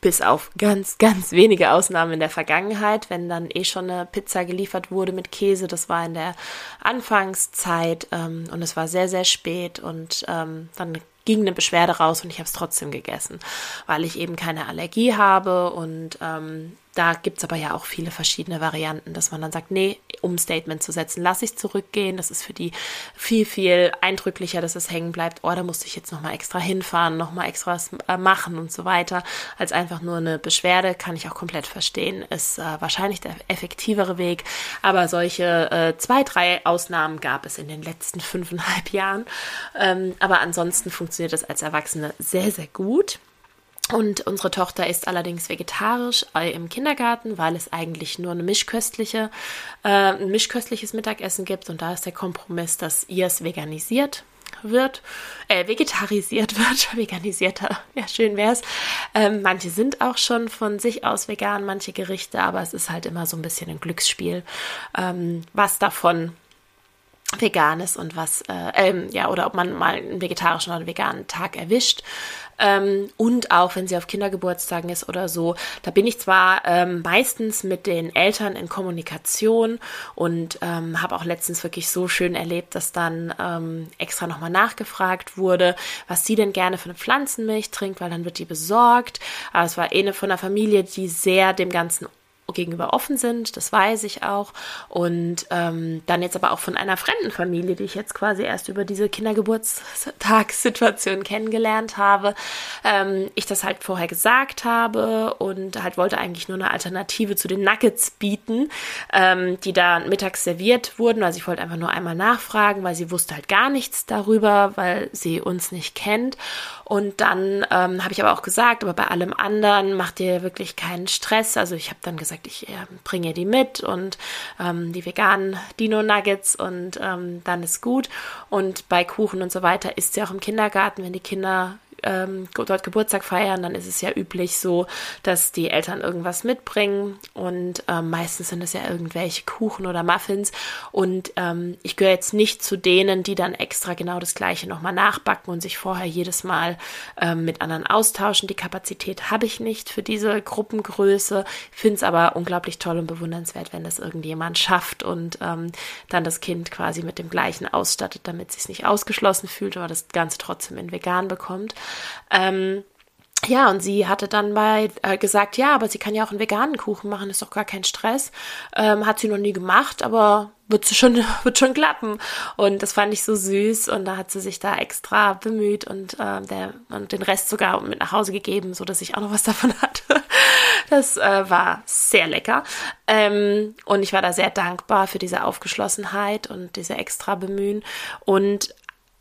bis auf ganz, ganz wenige Ausnahmen in der Vergangenheit, wenn dann eh schon eine Pizza geliefert wurde mit Käse. Das war in der Anfangszeit ähm, und es war sehr, sehr spät und ähm, dann ging eine Beschwerde raus und ich habe es trotzdem gegessen, weil ich eben keine Allergie habe und ähm, da gibt es aber ja auch viele verschiedene Varianten, dass man dann sagt, nee, um Statement zu setzen, lasse ich zurückgehen. Das ist für die viel, viel eindrücklicher, dass es hängen bleibt. Oh, da musste ich jetzt nochmal extra hinfahren, nochmal extra was äh, machen und so weiter. Als einfach nur eine Beschwerde, kann ich auch komplett verstehen, ist äh, wahrscheinlich der effektivere Weg. Aber solche äh, zwei, drei Ausnahmen gab es in den letzten fünfeinhalb Jahren. Ähm, aber ansonsten funktioniert das als Erwachsene sehr, sehr gut. Und unsere Tochter ist allerdings vegetarisch äh, im Kindergarten, weil es eigentlich nur eine mischköstliche, äh, ein mischköstliches Mittagessen gibt. Und da ist der Kompromiss, dass ihr es veganisiert wird, äh, vegetarisiert wird, veganisierter, ja, schön wär's. Ähm, manche sind auch schon von sich aus vegan, manche Gerichte, aber es ist halt immer so ein bisschen ein Glücksspiel, ähm, was davon vegan ist und was, äh, ähm, ja, oder ob man mal einen vegetarischen oder einen veganen Tag erwischt. Ähm, und auch wenn sie auf Kindergeburtstagen ist oder so, da bin ich zwar ähm, meistens mit den Eltern in Kommunikation und ähm, habe auch letztens wirklich so schön erlebt, dass dann ähm, extra nochmal nachgefragt wurde, was sie denn gerne für eine Pflanzenmilch trinkt, weil dann wird die besorgt. Aber es war eine von einer Familie, die sehr dem Ganzen gegenüber offen sind, das weiß ich auch. Und ähm, dann jetzt aber auch von einer fremden Familie, die ich jetzt quasi erst über diese Kindergeburtstagssituation kennengelernt habe, ähm, ich das halt vorher gesagt habe und halt wollte eigentlich nur eine Alternative zu den Nuggets bieten, ähm, die da mittags serviert wurden. Also ich wollte einfach nur einmal nachfragen, weil sie wusste halt gar nichts darüber, weil sie uns nicht kennt. Und dann ähm, habe ich aber auch gesagt, aber bei allem anderen macht ihr wirklich keinen Stress. Also ich habe dann gesagt, ich äh, bringe die mit und ähm, die veganen Dino-Nuggets und ähm, dann ist gut. Und bei Kuchen und so weiter ist sie auch im Kindergarten, wenn die Kinder ähm, dort Geburtstag feiern, dann ist es ja üblich so, dass die Eltern irgendwas mitbringen und ähm, meistens sind es ja irgendwelche Kuchen oder Muffins und ähm, ich gehöre jetzt nicht zu denen, die dann extra genau das gleiche nochmal nachbacken und sich vorher jedes Mal ähm, mit anderen austauschen. Die Kapazität habe ich nicht für diese Gruppengröße, finde es aber unglaublich toll und bewundernswert, wenn das irgendjemand schafft und ähm, dann das Kind quasi mit dem gleichen ausstattet, damit es sich nicht ausgeschlossen fühlt, aber das Ganze trotzdem in vegan bekommt. Ähm, ja, und sie hatte dann bei äh, gesagt, ja, aber sie kann ja auch einen veganen Kuchen machen, ist doch gar kein Stress. Ähm, hat sie noch nie gemacht, aber wird schon, wird schon klappen. Und das fand ich so süß und da hat sie sich da extra bemüht und, äh, der, und den Rest sogar mit nach Hause gegeben, so dass ich auch noch was davon hatte. Das äh, war sehr lecker. Ähm, und ich war da sehr dankbar für diese Aufgeschlossenheit und diese extra Bemühen. Und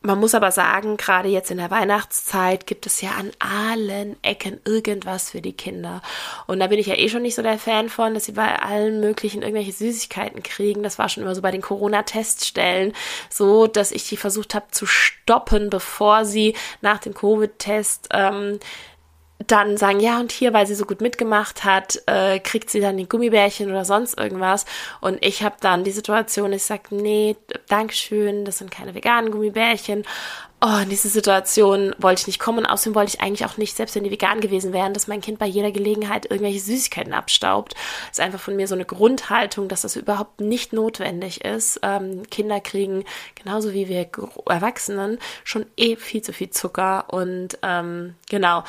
man muss aber sagen, gerade jetzt in der Weihnachtszeit gibt es ja an allen Ecken irgendwas für die Kinder. Und da bin ich ja eh schon nicht so der Fan von, dass sie bei allen möglichen irgendwelche Süßigkeiten kriegen. Das war schon immer so bei den Corona-Teststellen so, dass ich die versucht habe zu stoppen, bevor sie nach dem Covid-Test ähm, dann sagen, ja, und hier, weil sie so gut mitgemacht hat, äh, kriegt sie dann die Gummibärchen oder sonst irgendwas. Und ich habe dann die Situation, ich sage, nee, Dankeschön, das sind keine veganen Gummibärchen. Oh, in diese Situation wollte ich nicht kommen. Außerdem wollte ich eigentlich auch nicht, selbst wenn die vegan gewesen wären, dass mein Kind bei jeder Gelegenheit irgendwelche Süßigkeiten abstaubt. Das ist einfach von mir so eine Grundhaltung, dass das überhaupt nicht notwendig ist. Ähm, Kinder kriegen, genauso wie wir Erwachsenen, schon eh viel zu viel Zucker. Und ähm, genau,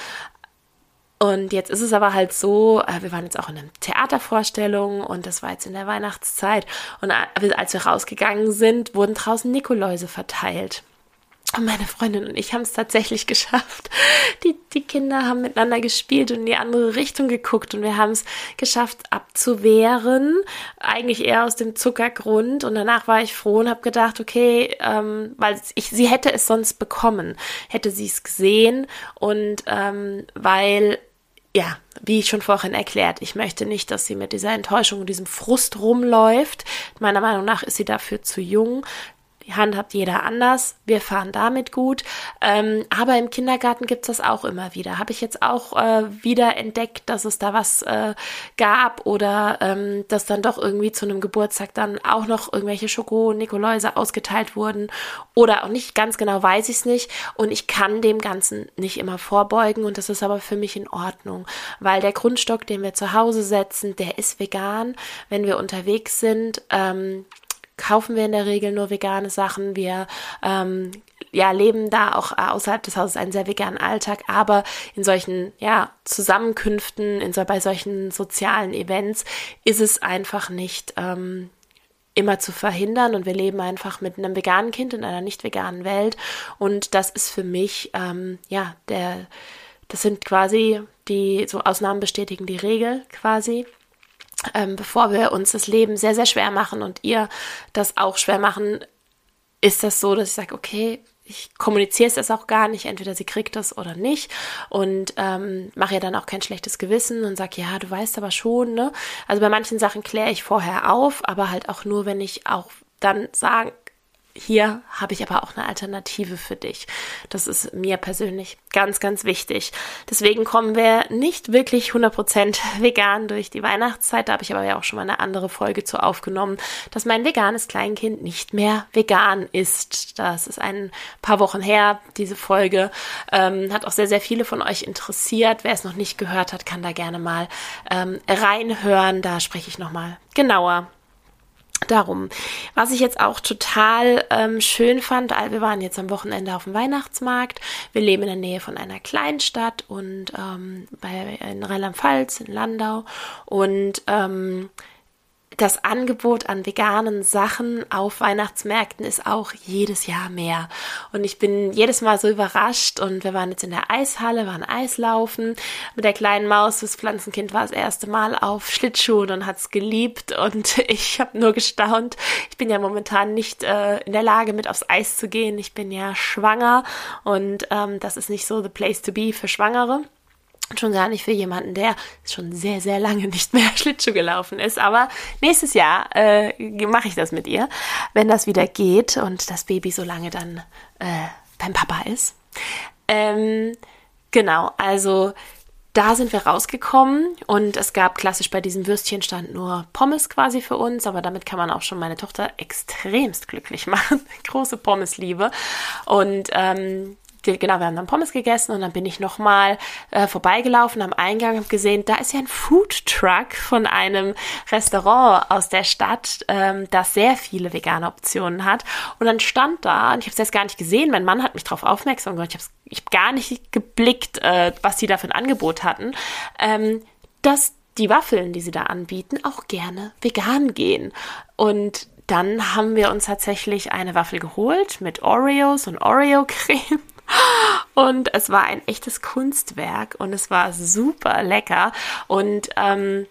und jetzt ist es aber halt so, äh, wir waren jetzt auch in einer Theatervorstellung und das war jetzt in der Weihnachtszeit. Und als wir rausgegangen sind, wurden draußen Nikoläuse verteilt. Und meine Freundin und ich haben es tatsächlich geschafft. Die, die Kinder haben miteinander gespielt und in die andere Richtung geguckt und wir haben es geschafft abzuwehren. Eigentlich eher aus dem Zuckergrund. Und danach war ich froh und habe gedacht, okay, ähm, weil ich, sie hätte es sonst bekommen, hätte sie es gesehen und ähm, weil ja, wie ich schon vorhin erklärt, ich möchte nicht, dass sie mit dieser Enttäuschung und diesem Frust rumläuft. Meiner Meinung nach ist sie dafür zu jung. Die Hand hat jeder anders. Wir fahren damit gut. Ähm, aber im Kindergarten gibt's das auch immer wieder. Habe ich jetzt auch äh, wieder entdeckt, dass es da was äh, gab oder ähm, dass dann doch irgendwie zu einem Geburtstag dann auch noch irgendwelche Schoko-Nikoläuse ausgeteilt wurden. Oder auch nicht ganz genau weiß ich es nicht. Und ich kann dem Ganzen nicht immer vorbeugen. Und das ist aber für mich in Ordnung. Weil der Grundstock, den wir zu Hause setzen, der ist vegan. Wenn wir unterwegs sind, ähm, kaufen wir in der Regel nur vegane Sachen. Wir ähm, ja, leben da auch außerhalb des Hauses einen sehr veganen Alltag, aber in solchen ja, Zusammenkünften, in so, bei solchen sozialen Events ist es einfach nicht ähm, immer zu verhindern. Und wir leben einfach mit einem veganen Kind in einer nicht veganen Welt. Und das ist für mich ähm, ja der das sind quasi die so Ausnahmen bestätigen die Regel quasi ähm, bevor wir uns das Leben sehr, sehr schwer machen und ihr das auch schwer machen, ist das so, dass ich sage, okay, ich kommuniziere es auch gar nicht, entweder sie kriegt das oder nicht und ähm, mache ja dann auch kein schlechtes Gewissen und sage, ja, du weißt aber schon, ne? Also bei manchen Sachen kläre ich vorher auf, aber halt auch nur, wenn ich auch dann sagen hier habe ich aber auch eine Alternative für dich. Das ist mir persönlich ganz, ganz wichtig. Deswegen kommen wir nicht wirklich 100% vegan durch die Weihnachtszeit. Da habe ich aber ja auch schon mal eine andere Folge zu aufgenommen, dass mein veganes Kleinkind nicht mehr vegan ist. Das ist ein paar Wochen her, diese Folge. Ähm, hat auch sehr, sehr viele von euch interessiert. Wer es noch nicht gehört hat, kann da gerne mal ähm, reinhören. Da spreche ich nochmal genauer Darum, was ich jetzt auch total ähm, schön fand, wir waren jetzt am Wochenende auf dem Weihnachtsmarkt. Wir leben in der Nähe von einer Kleinstadt und ähm, bei in Rheinland-Pfalz, in Landau. Und ähm, das Angebot an veganen Sachen auf Weihnachtsmärkten ist auch jedes Jahr mehr. Und ich bin jedes Mal so überrascht. Und wir waren jetzt in der Eishalle, waren Eislaufen. Mit der kleinen Maus, das Pflanzenkind war das erste Mal auf Schlittschuhen und hat es geliebt. Und ich habe nur gestaunt. Ich bin ja momentan nicht äh, in der Lage, mit aufs Eis zu gehen. Ich bin ja schwanger und ähm, das ist nicht so the place to be für Schwangere. Schon gar nicht für jemanden, der schon sehr, sehr lange nicht mehr Schlittschuh gelaufen ist. Aber nächstes Jahr äh, mache ich das mit ihr, wenn das wieder geht und das Baby so lange dann äh, beim Papa ist. Ähm, genau, also da sind wir rausgekommen und es gab klassisch bei diesem Würstchenstand nur Pommes quasi für uns, aber damit kann man auch schon meine Tochter extremst glücklich machen. Große Pommesliebe. Und ähm, genau, wir haben dann Pommes gegessen und dann bin ich nochmal äh, vorbeigelaufen am Eingang und gesehen, da ist ja ein Food Truck von einem Restaurant aus der Stadt, ähm, das sehr viele vegane Optionen hat. Und dann stand da, und ich habe es jetzt gar nicht gesehen, mein Mann hat mich darauf aufmerksam gemacht, ich habe ich hab gar nicht geblickt, äh, was sie da für ein Angebot hatten, ähm, dass die Waffeln, die sie da anbieten, auch gerne vegan gehen. Und dann haben wir uns tatsächlich eine Waffel geholt mit Oreos und Oreo-Creme. Und es war ein echtes Kunstwerk und es war super lecker. Und ähm,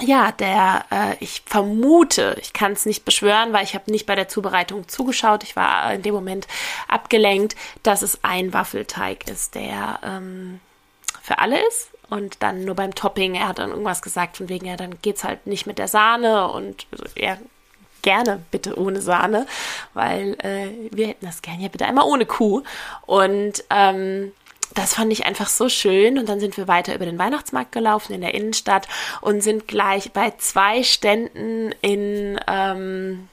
ja, der, äh, ich vermute, ich kann es nicht beschwören, weil ich habe nicht bei der Zubereitung zugeschaut. Ich war in dem Moment abgelenkt, dass es ein Waffelteig ist, der ähm, für alle ist. Und dann nur beim Topping, er hat dann irgendwas gesagt, von wegen, ja, dann geht's halt nicht mit der Sahne und er gerne bitte ohne Sahne, weil äh, wir hätten das gerne ja bitte einmal ohne Kuh. Und ähm, das fand ich einfach so schön. Und dann sind wir weiter über den Weihnachtsmarkt gelaufen in der Innenstadt und sind gleich bei zwei Ständen in ähm,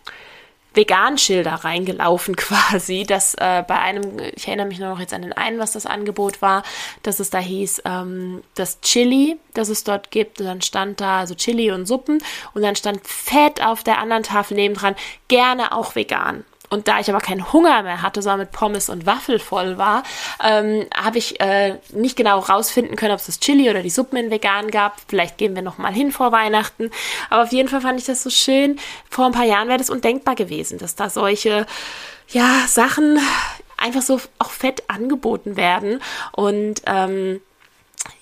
Vegan-Schilder reingelaufen quasi, dass äh, bei einem, ich erinnere mich nur noch jetzt an den einen, was das Angebot war, dass es da hieß, ähm, das Chili, das es dort gibt, und dann stand da also Chili und Suppen. Und dann stand fett auf der anderen Tafel nebendran, gerne auch vegan. Und da ich aber keinen Hunger mehr hatte, sondern mit Pommes und Waffel voll war, ähm, habe ich äh, nicht genau rausfinden können, ob es das Chili oder die Suppen in vegan gab. Vielleicht gehen wir noch mal hin vor Weihnachten. Aber auf jeden Fall fand ich das so schön. Vor ein paar Jahren wäre das undenkbar gewesen, dass da solche ja, Sachen einfach so auch fett angeboten werden. Und ähm,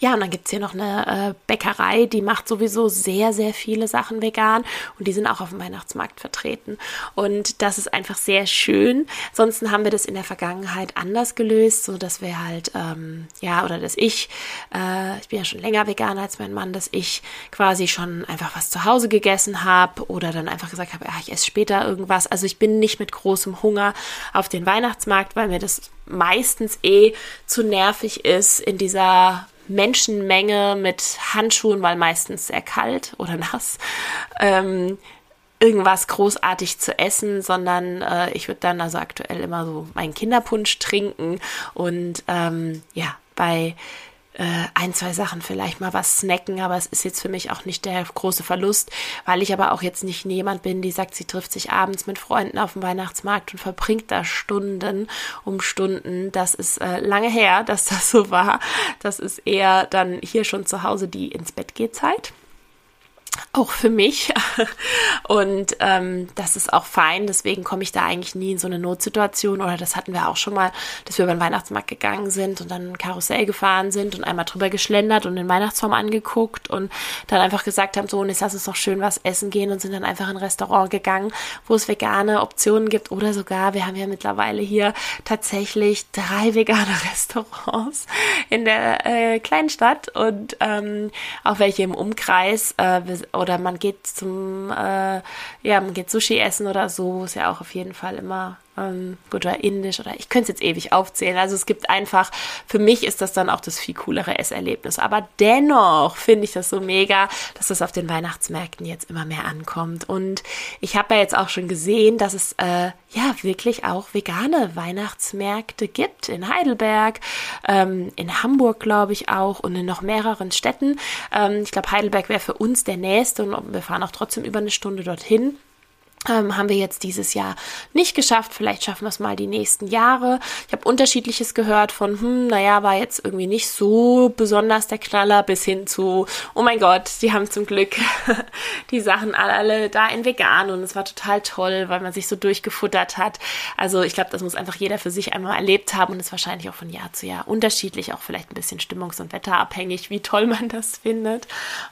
ja, und dann gibt's hier noch eine äh, Bäckerei, die macht sowieso sehr, sehr viele Sachen vegan und die sind auch auf dem Weihnachtsmarkt vertreten. Und das ist einfach sehr schön. Ansonsten haben wir das in der Vergangenheit anders gelöst, so dass wir halt, ähm, ja, oder dass ich, äh, ich bin ja schon länger vegan als mein Mann, dass ich quasi schon einfach was zu Hause gegessen habe oder dann einfach gesagt habe, ja, ich esse später irgendwas. Also ich bin nicht mit großem Hunger auf den Weihnachtsmarkt, weil mir das meistens eh zu nervig ist in dieser Menschenmenge mit Handschuhen, weil meistens sehr kalt oder nass, ähm, irgendwas großartig zu essen, sondern äh, ich würde dann also aktuell immer so meinen Kinderpunsch trinken und ähm, ja, bei ein, zwei Sachen vielleicht mal was snacken, aber es ist jetzt für mich auch nicht der große Verlust, weil ich aber auch jetzt nicht jemand bin, die sagt, sie trifft sich abends mit Freunden auf dem Weihnachtsmarkt und verbringt da Stunden um Stunden. Das ist äh, lange her, dass das so war. Das ist eher dann hier schon zu Hause die ins Bett geht Zeit auch für mich. Und ähm, das ist auch fein. Deswegen komme ich da eigentlich nie in so eine Notsituation. Oder das hatten wir auch schon mal, dass wir über den Weihnachtsmarkt gegangen sind und dann ein Karussell gefahren sind und einmal drüber geschlendert und den Weihnachtsbaum angeguckt und dann einfach gesagt haben, so, und jetzt lass uns doch schön was essen gehen und sind dann einfach in ein Restaurant gegangen, wo es vegane Optionen gibt. Oder sogar, wir haben ja mittlerweile hier tatsächlich drei vegane Restaurants in der äh, kleinen Stadt und ähm, auch welche im Umkreis. Äh, oder man geht zum, äh, ja, man geht Sushi essen oder so, ist ja auch auf jeden Fall immer ähm, gut oder indisch oder ich könnte es jetzt ewig aufzählen. Also es gibt einfach, für mich ist das dann auch das viel coolere Esserlebnis. Aber dennoch finde ich das so mega, dass das auf den Weihnachtsmärkten jetzt immer mehr ankommt. Und ich habe ja jetzt auch schon gesehen, dass es äh, ja wirklich auch vegane Weihnachtsmärkte gibt in Heidelberg, ähm, in Hamburg glaube ich auch und in noch mehreren Städten. Ähm, ich glaube, Heidelberg wäre für uns der nächste und wir fahren auch trotzdem über eine Stunde dorthin. Ähm, haben wir jetzt dieses Jahr nicht geschafft. Vielleicht schaffen wir es mal die nächsten Jahre. Ich habe unterschiedliches gehört von, hm, naja, war jetzt irgendwie nicht so besonders der Knaller bis hin zu, oh mein Gott, die haben zum Glück die Sachen alle da in vegan und es war total toll, weil man sich so durchgefuttert hat. Also ich glaube, das muss einfach jeder für sich einmal erlebt haben und ist wahrscheinlich auch von Jahr zu Jahr unterschiedlich, auch vielleicht ein bisschen stimmungs- und wetterabhängig, wie toll man das findet.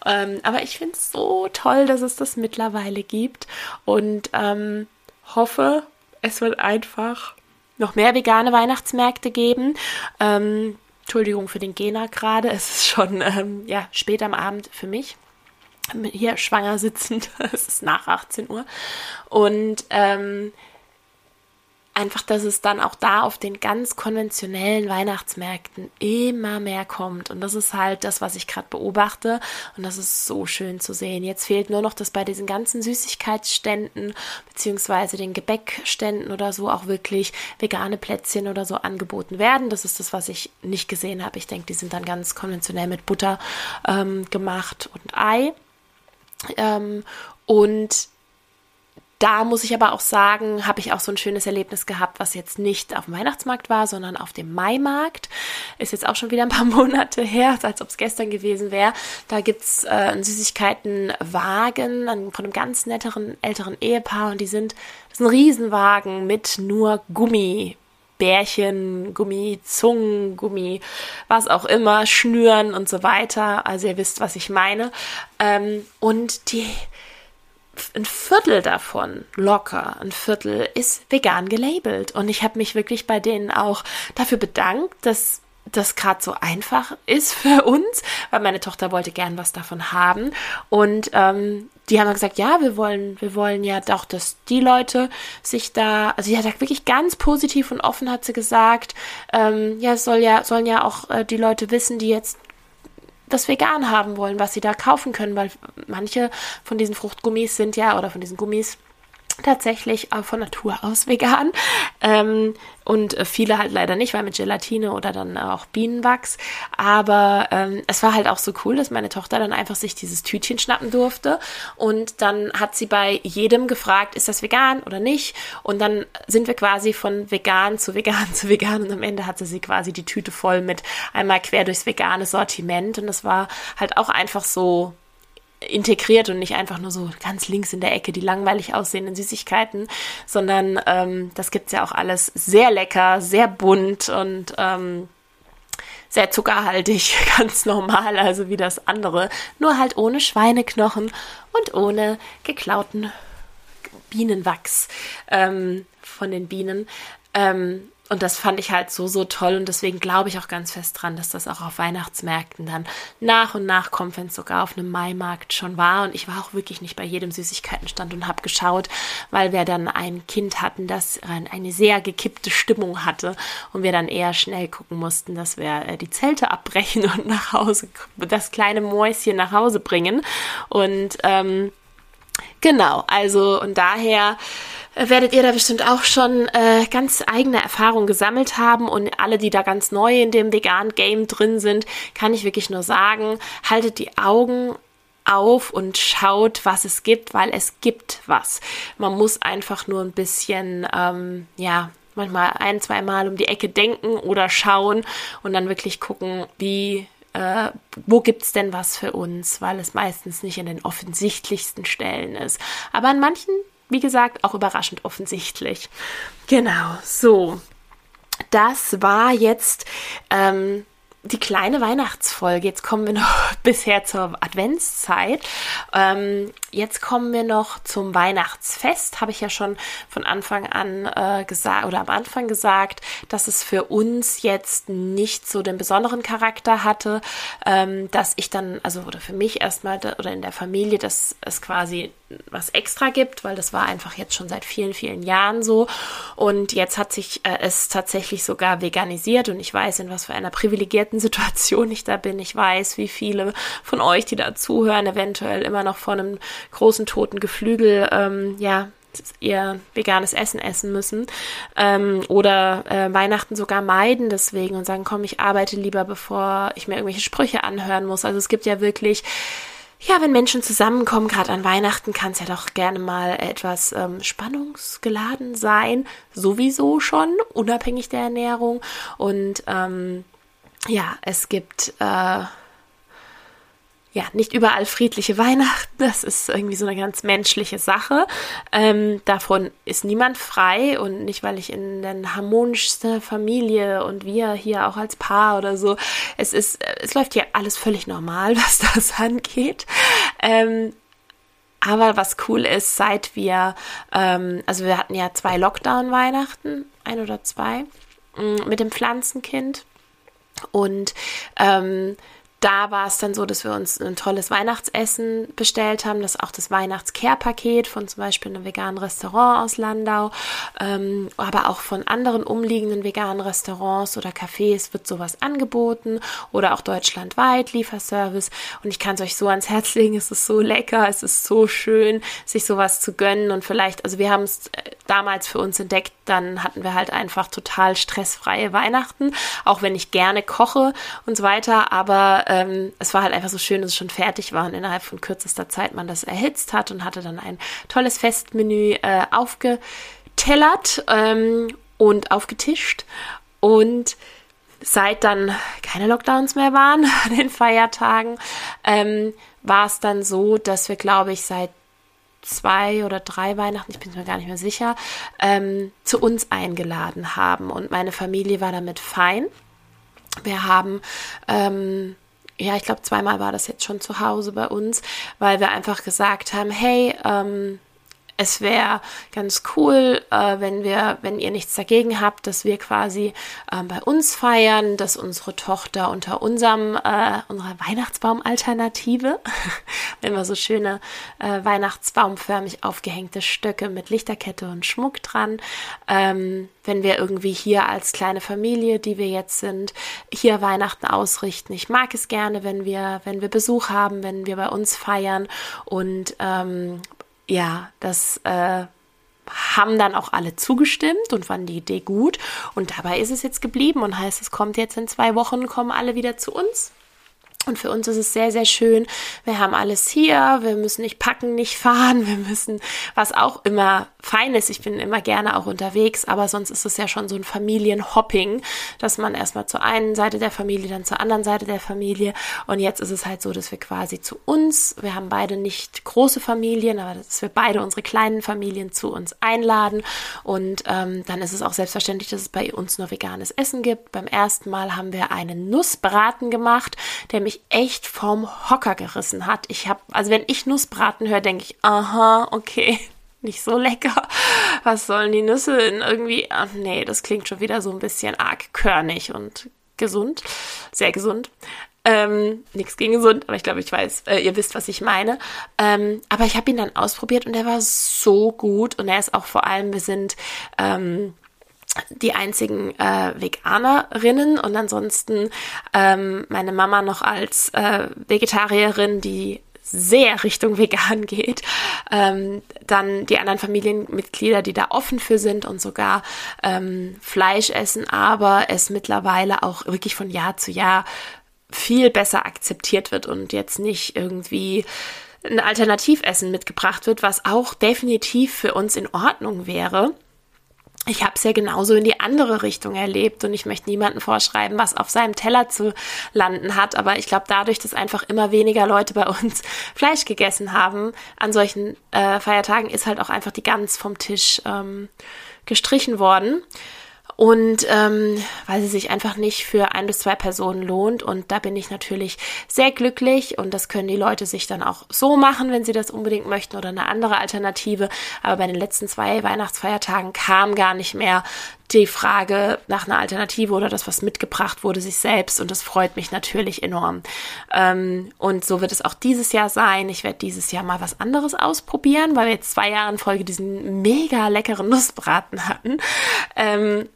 Ähm, aber ich finde es so toll, dass es das mittlerweile gibt und und ähm, hoffe, es wird einfach noch mehr vegane Weihnachtsmärkte geben. Ähm, Entschuldigung für den Gena gerade, es ist schon ähm, ja, spät am Abend für mich. Hier schwanger sitzend, es ist nach 18 Uhr. Und ähm, einfach, dass es dann auch da auf den ganz konventionellen Weihnachtsmärkten immer mehr kommt. Und das ist halt das, was ich gerade beobachte. Und das ist so schön zu sehen. Jetzt fehlt nur noch, dass bei diesen ganzen Süßigkeitsständen beziehungsweise den Gebäckständen oder so auch wirklich vegane Plätzchen oder so angeboten werden. Das ist das, was ich nicht gesehen habe. Ich denke, die sind dann ganz konventionell mit Butter ähm, gemacht und Ei. Ähm, und da muss ich aber auch sagen, habe ich auch so ein schönes Erlebnis gehabt, was jetzt nicht auf dem Weihnachtsmarkt war, sondern auf dem Maimarkt. Ist jetzt auch schon wieder ein paar Monate her, als ob es gestern gewesen wäre. Da gibt's äh, einen Süßigkeitenwagen von einem ganz netteren älteren Ehepaar und die sind, das ist ein Riesenwagen mit nur Gummi. Bärchen, Gummi, Zungen, Gummi, was auch immer, Schnüren und so weiter. Also ihr wisst, was ich meine. Ähm, und die, ein Viertel davon, locker ein Viertel, ist vegan gelabelt. Und ich habe mich wirklich bei denen auch dafür bedankt, dass das gerade so einfach ist für uns, weil meine Tochter wollte gern was davon haben. Und ähm, die haben gesagt, ja, wir wollen, wir wollen ja doch, dass die Leute sich da, also sie hat wirklich ganz positiv und offen hat sie gesagt, ähm, ja, soll ja, sollen ja auch äh, die Leute wissen, die jetzt das vegan haben wollen, was sie da kaufen können, weil manche von diesen Fruchtgummis sind ja, oder von diesen Gummis, tatsächlich von Natur aus vegan ähm, und äh, viele halt leider nicht, weil mit Gelatine oder dann auch Bienenwachs. Aber ähm, es war halt auch so cool, dass meine Tochter dann einfach sich dieses Tütchen schnappen durfte und dann hat sie bei jedem gefragt, ist das vegan oder nicht? Und dann sind wir quasi von vegan zu vegan zu vegan und am Ende hatte sie quasi die Tüte voll mit einmal quer durchs vegane Sortiment und das war halt auch einfach so integriert und nicht einfach nur so ganz links in der Ecke die langweilig aussehenden Süßigkeiten, sondern ähm, das gibt's ja auch alles sehr lecker, sehr bunt und ähm, sehr zuckerhaltig, ganz normal, also wie das andere, nur halt ohne Schweineknochen und ohne geklauten Bienenwachs ähm, von den Bienen. Ähm, und das fand ich halt so, so toll und deswegen glaube ich auch ganz fest dran, dass das auch auf Weihnachtsmärkten dann nach und nach kommt, wenn es sogar auf einem Maimarkt schon war. Und ich war auch wirklich nicht bei jedem Süßigkeitenstand und habe geschaut, weil wir dann ein Kind hatten, das eine sehr gekippte Stimmung hatte und wir dann eher schnell gucken mussten, dass wir äh, die Zelte abbrechen und nach Hause, das kleine Mäuschen nach Hause bringen. Und ähm, genau, also und daher werdet ihr da bestimmt auch schon äh, ganz eigene Erfahrungen gesammelt haben. Und alle, die da ganz neu in dem vegan Game drin sind, kann ich wirklich nur sagen, haltet die Augen auf und schaut, was es gibt, weil es gibt was. Man muss einfach nur ein bisschen, ähm, ja, manchmal ein, zwei Mal um die Ecke denken oder schauen und dann wirklich gucken, wie äh, wo es denn was für uns, weil es meistens nicht in den offensichtlichsten Stellen ist. Aber an manchen wie gesagt, auch überraschend offensichtlich. Genau, so. Das war jetzt ähm, die kleine Weihnachtsfolge. Jetzt kommen wir noch bisher zur Adventszeit. Ähm, jetzt kommen wir noch zum Weihnachtsfest. Habe ich ja schon von Anfang an äh, gesagt oder am Anfang gesagt, dass es für uns jetzt nicht so den besonderen Charakter hatte, ähm, dass ich dann, also oder für mich erstmal oder in der Familie, dass es quasi was extra gibt, weil das war einfach jetzt schon seit vielen, vielen Jahren so. Und jetzt hat sich äh, es tatsächlich sogar veganisiert und ich weiß, in was für einer privilegierten Situation ich da bin. Ich weiß, wie viele von euch, die da zuhören, eventuell immer noch vor einem großen toten Geflügel, ähm, ja, ihr veganes Essen essen müssen ähm, oder äh, Weihnachten sogar meiden deswegen und sagen, komm, ich arbeite lieber, bevor ich mir irgendwelche Sprüche anhören muss. Also es gibt ja wirklich ja, wenn Menschen zusammenkommen, gerade an Weihnachten, kann es ja doch gerne mal etwas ähm, spannungsgeladen sein. Sowieso schon, unabhängig der Ernährung. Und ähm, ja, es gibt äh, ja, nicht überall friedliche Weihnachten. Das ist irgendwie so eine ganz menschliche Sache. Ähm, davon ist niemand frei und nicht, weil ich in der harmonischsten Familie und wir hier auch als Paar oder so. Es ist, es läuft hier alles völlig normal, was das angeht. Ähm, aber was cool ist, seit wir, ähm, also wir hatten ja zwei Lockdown-Weihnachten, ein oder zwei, mm, mit dem Pflanzenkind. Und ähm, da war es dann so, dass wir uns ein tolles Weihnachtsessen bestellt haben, das auch das Weihnachtscare-Paket von zum Beispiel einem veganen Restaurant aus Landau, ähm, aber auch von anderen umliegenden veganen Restaurants oder Cafés wird sowas angeboten oder auch deutschlandweit Lieferservice. Und ich kann es euch so ans Herz legen, es ist so lecker, es ist so schön, sich sowas zu gönnen und vielleicht, also wir haben es äh, damals für uns entdeckt, dann hatten wir halt einfach total stressfreie Weihnachten, auch wenn ich gerne koche und so weiter, aber ähm, es war halt einfach so schön, dass es schon fertig war und innerhalb von kürzester Zeit man das erhitzt hat und hatte dann ein tolles Festmenü äh, aufgetellert ähm, und aufgetischt und seit dann keine Lockdowns mehr waren an den Feiertagen, ähm, war es dann so, dass wir, glaube ich, seit zwei oder drei Weihnachten, ich bin mir gar nicht mehr sicher, ähm, zu uns eingeladen haben. Und meine Familie war damit fein. Wir haben ähm, ja, ich glaube, zweimal war das jetzt schon zu Hause bei uns, weil wir einfach gesagt haben, hey, ähm, es wäre ganz cool, äh, wenn wir, wenn ihr nichts dagegen habt, dass wir quasi äh, bei uns feiern, dass unsere Tochter unter unserem, äh, unserer Weihnachtsbaum-Alternative, wenn wir so schöne äh, Weihnachtsbaumförmig aufgehängte Stöcke mit Lichterkette und Schmuck dran, ähm, wenn wir irgendwie hier als kleine Familie, die wir jetzt sind, hier Weihnachten ausrichten. Ich mag es gerne, wenn wir, wenn wir Besuch haben, wenn wir bei uns feiern und ähm, ja, das äh, haben dann auch alle zugestimmt und fanden die Idee gut. Und dabei ist es jetzt geblieben und heißt, es kommt jetzt in zwei Wochen, kommen alle wieder zu uns. Und für uns ist es sehr, sehr schön. Wir haben alles hier. Wir müssen nicht packen, nicht fahren. Wir müssen, was auch immer fein ist. Ich bin immer gerne auch unterwegs, aber sonst ist es ja schon so ein Familienhopping, dass man erstmal zur einen Seite der Familie, dann zur anderen Seite der Familie. Und jetzt ist es halt so, dass wir quasi zu uns, wir haben beide nicht große Familien, aber dass wir beide unsere kleinen Familien zu uns einladen. Und ähm, dann ist es auch selbstverständlich, dass es bei uns nur veganes Essen gibt. Beim ersten Mal haben wir einen Nussbraten gemacht, der mich echt vom Hocker gerissen hat. Ich habe, also wenn ich Nussbraten höre, denke ich, aha, okay, nicht so lecker. Was sollen die Nüsse in irgendwie? Ach nee, das klingt schon wieder so ein bisschen arg körnig und gesund, sehr gesund. Ähm, nichts gegen gesund, aber ich glaube, ich weiß, äh, ihr wisst, was ich meine. Ähm, aber ich habe ihn dann ausprobiert und er war so gut und er ist auch vor allem, wir sind ähm, die einzigen äh, Veganerinnen. Und ansonsten ähm, meine Mama noch als äh, Vegetarierin, die sehr Richtung vegan geht, ähm, dann die anderen Familienmitglieder, die da offen für sind und sogar ähm, Fleisch essen, aber es mittlerweile auch wirklich von Jahr zu Jahr viel besser akzeptiert wird und jetzt nicht irgendwie ein Alternativessen mitgebracht wird, was auch definitiv für uns in Ordnung wäre ich habe es ja genauso in die andere Richtung erlebt und ich möchte niemandem vorschreiben, was auf seinem Teller zu landen hat. Aber ich glaube, dadurch, dass einfach immer weniger Leute bei uns Fleisch gegessen haben an solchen äh, Feiertagen, ist halt auch einfach die Gans vom Tisch ähm, gestrichen worden und ähm, weil sie sich einfach nicht für ein bis zwei Personen lohnt. Und da bin ich natürlich sehr glücklich und das können die Leute sich dann auch so machen, wenn sie das unbedingt möchten oder eine andere Alternative. Aber bei den letzten zwei Weihnachtsfeiertagen kam gar nicht mehr die Frage nach einer Alternative oder das, was mitgebracht wurde, sich selbst. Und das freut mich natürlich enorm. Ähm, und so wird es auch dieses Jahr sein. Ich werde dieses Jahr mal was anderes ausprobieren, weil wir jetzt zwei Jahre in Folge diesen mega leckeren Nussbraten hatten. Ähm,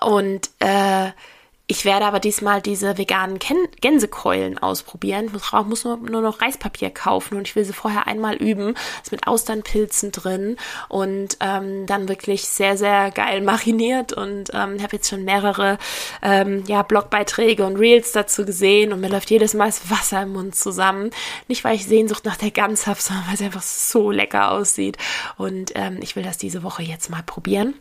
und äh, ich werde aber diesmal diese veganen Gänsekeulen ausprobieren. Ich muss, muss nur, nur, noch Reispapier kaufen und ich will sie vorher einmal üben. Ist mit Austernpilzen drin und ähm, dann wirklich sehr, sehr geil mariniert. Und ähm, habe jetzt schon mehrere ähm, ja, Blogbeiträge und Reels dazu gesehen und mir läuft jedes Mal das Wasser im Mund zusammen. Nicht, weil ich Sehnsucht nach der Gans habe, sondern weil sie einfach so lecker aussieht. Und ähm, ich will das diese Woche jetzt mal probieren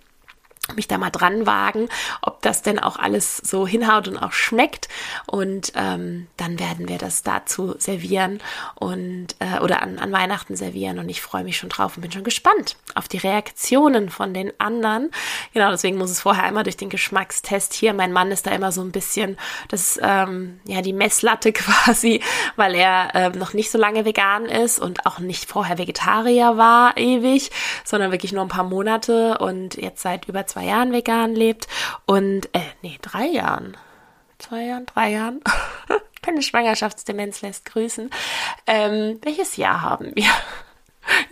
mich da mal dran wagen, ob das denn auch alles so hinhaut und auch schmeckt. Und ähm, dann werden wir das dazu servieren und äh, oder an, an Weihnachten servieren. Und ich freue mich schon drauf und bin schon gespannt auf die Reaktionen von den anderen. Genau, deswegen muss es vorher einmal durch den Geschmackstest hier. Mein Mann ist da immer so ein bisschen, das ähm, ja die Messlatte quasi, weil er ähm, noch nicht so lange vegan ist und auch nicht vorher Vegetarier war ewig, sondern wirklich nur ein paar Monate und jetzt seit über zwei Jahren vegan lebt und, äh, nee, drei Jahren. Zwei Jahren, drei Jahren. Meine Schwangerschaftsdemenz lässt grüßen. Ähm, welches Jahr haben wir?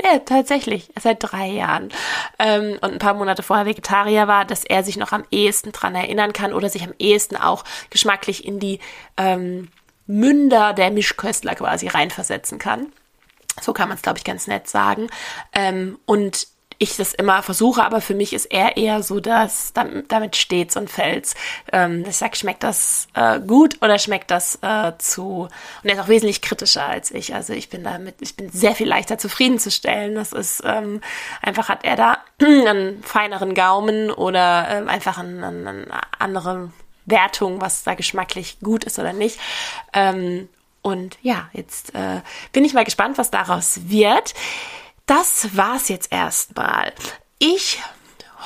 Ja, tatsächlich, seit drei Jahren. Ähm, und ein paar Monate vorher Vegetarier war, dass er sich noch am ehesten dran erinnern kann oder sich am ehesten auch geschmacklich in die ähm, Münder der Mischköstler quasi reinversetzen kann. So kann man es, glaube ich, ganz nett sagen. Ähm, und ich das immer versuche, aber für mich ist er eher so, dass damit steht's und fällt's. Ähm, ich sag, schmeckt das äh, gut oder schmeckt das äh, zu? Und er ist auch wesentlich kritischer als ich. Also ich bin damit, ich bin sehr viel leichter zufriedenzustellen. Das ist ähm, einfach hat er da einen feineren Gaumen oder ähm, einfach eine, eine andere Wertung, was da geschmacklich gut ist oder nicht. Ähm, und ja, jetzt äh, bin ich mal gespannt, was daraus wird das war's jetzt erstmal. Ich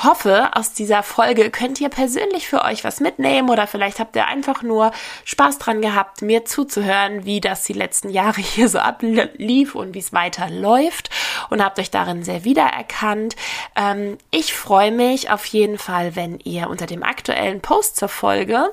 hoffe, aus dieser Folge könnt ihr persönlich für euch was mitnehmen oder vielleicht habt ihr einfach nur Spaß dran gehabt, mir zuzuhören, wie das die letzten Jahre hier so ablief und wie es weiter läuft und habt euch darin sehr wiedererkannt. Ähm, ich freue mich auf jeden Fall, wenn ihr unter dem aktuellen Post zur Folge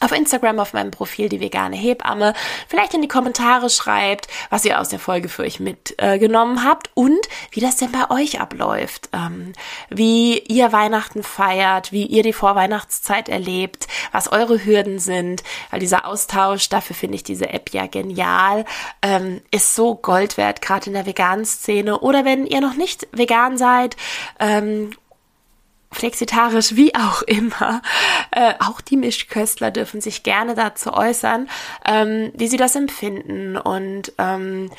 auf Instagram auf meinem Profil die vegane Hebamme. Vielleicht in die Kommentare schreibt, was ihr aus der Folge für euch mitgenommen äh, habt und wie das denn bei euch abläuft, ähm, wie ihr Weihnachten feiert, wie ihr die Vorweihnachtszeit erlebt, was eure Hürden sind, weil dieser Austausch, dafür finde ich diese App ja genial, ähm, ist so Gold wert, gerade in der veganen Szene. Oder wenn ihr noch nicht vegan seid ähm, flexitarisch, wie auch immer. Äh, auch die Mischköstler dürfen sich gerne dazu äußern, ähm, wie sie das empfinden und ähm,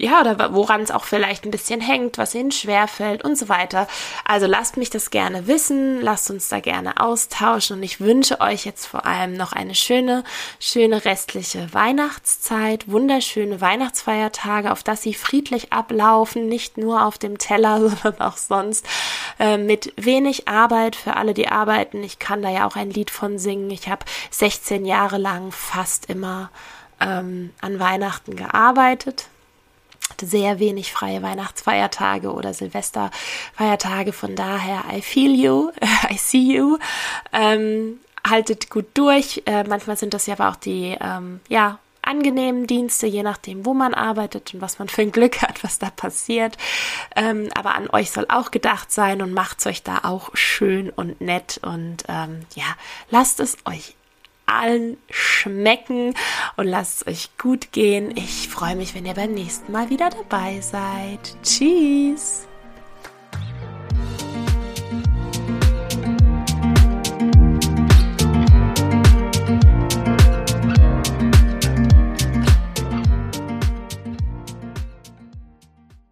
ja, oder woran es auch vielleicht ein bisschen hängt, was ihnen schwerfällt und so weiter. Also lasst mich das gerne wissen, lasst uns da gerne austauschen und ich wünsche euch jetzt vor allem noch eine schöne, schöne restliche Weihnachtszeit, wunderschöne Weihnachtsfeiertage, auf dass sie friedlich ablaufen, nicht nur auf dem Teller, sondern auch sonst äh, mit wenig Arbeit für alle, die arbeiten. Ich kann da ja auch ein Lied von singen. Ich habe 16 Jahre lang fast immer ähm, an Weihnachten gearbeitet sehr wenig freie Weihnachtsfeiertage oder Silvesterfeiertage. Von daher, I feel you, I see you. Ähm, haltet gut durch. Äh, manchmal sind das ja aber auch die, ähm, ja, angenehmen Dienste, je nachdem, wo man arbeitet und was man für ein Glück hat, was da passiert. Ähm, aber an euch soll auch gedacht sein und macht's euch da auch schön und nett und ähm, ja, lasst es euch allen schmecken und lasst es euch gut gehen. Ich freue mich, wenn ihr beim nächsten Mal wieder dabei seid. Tschüss!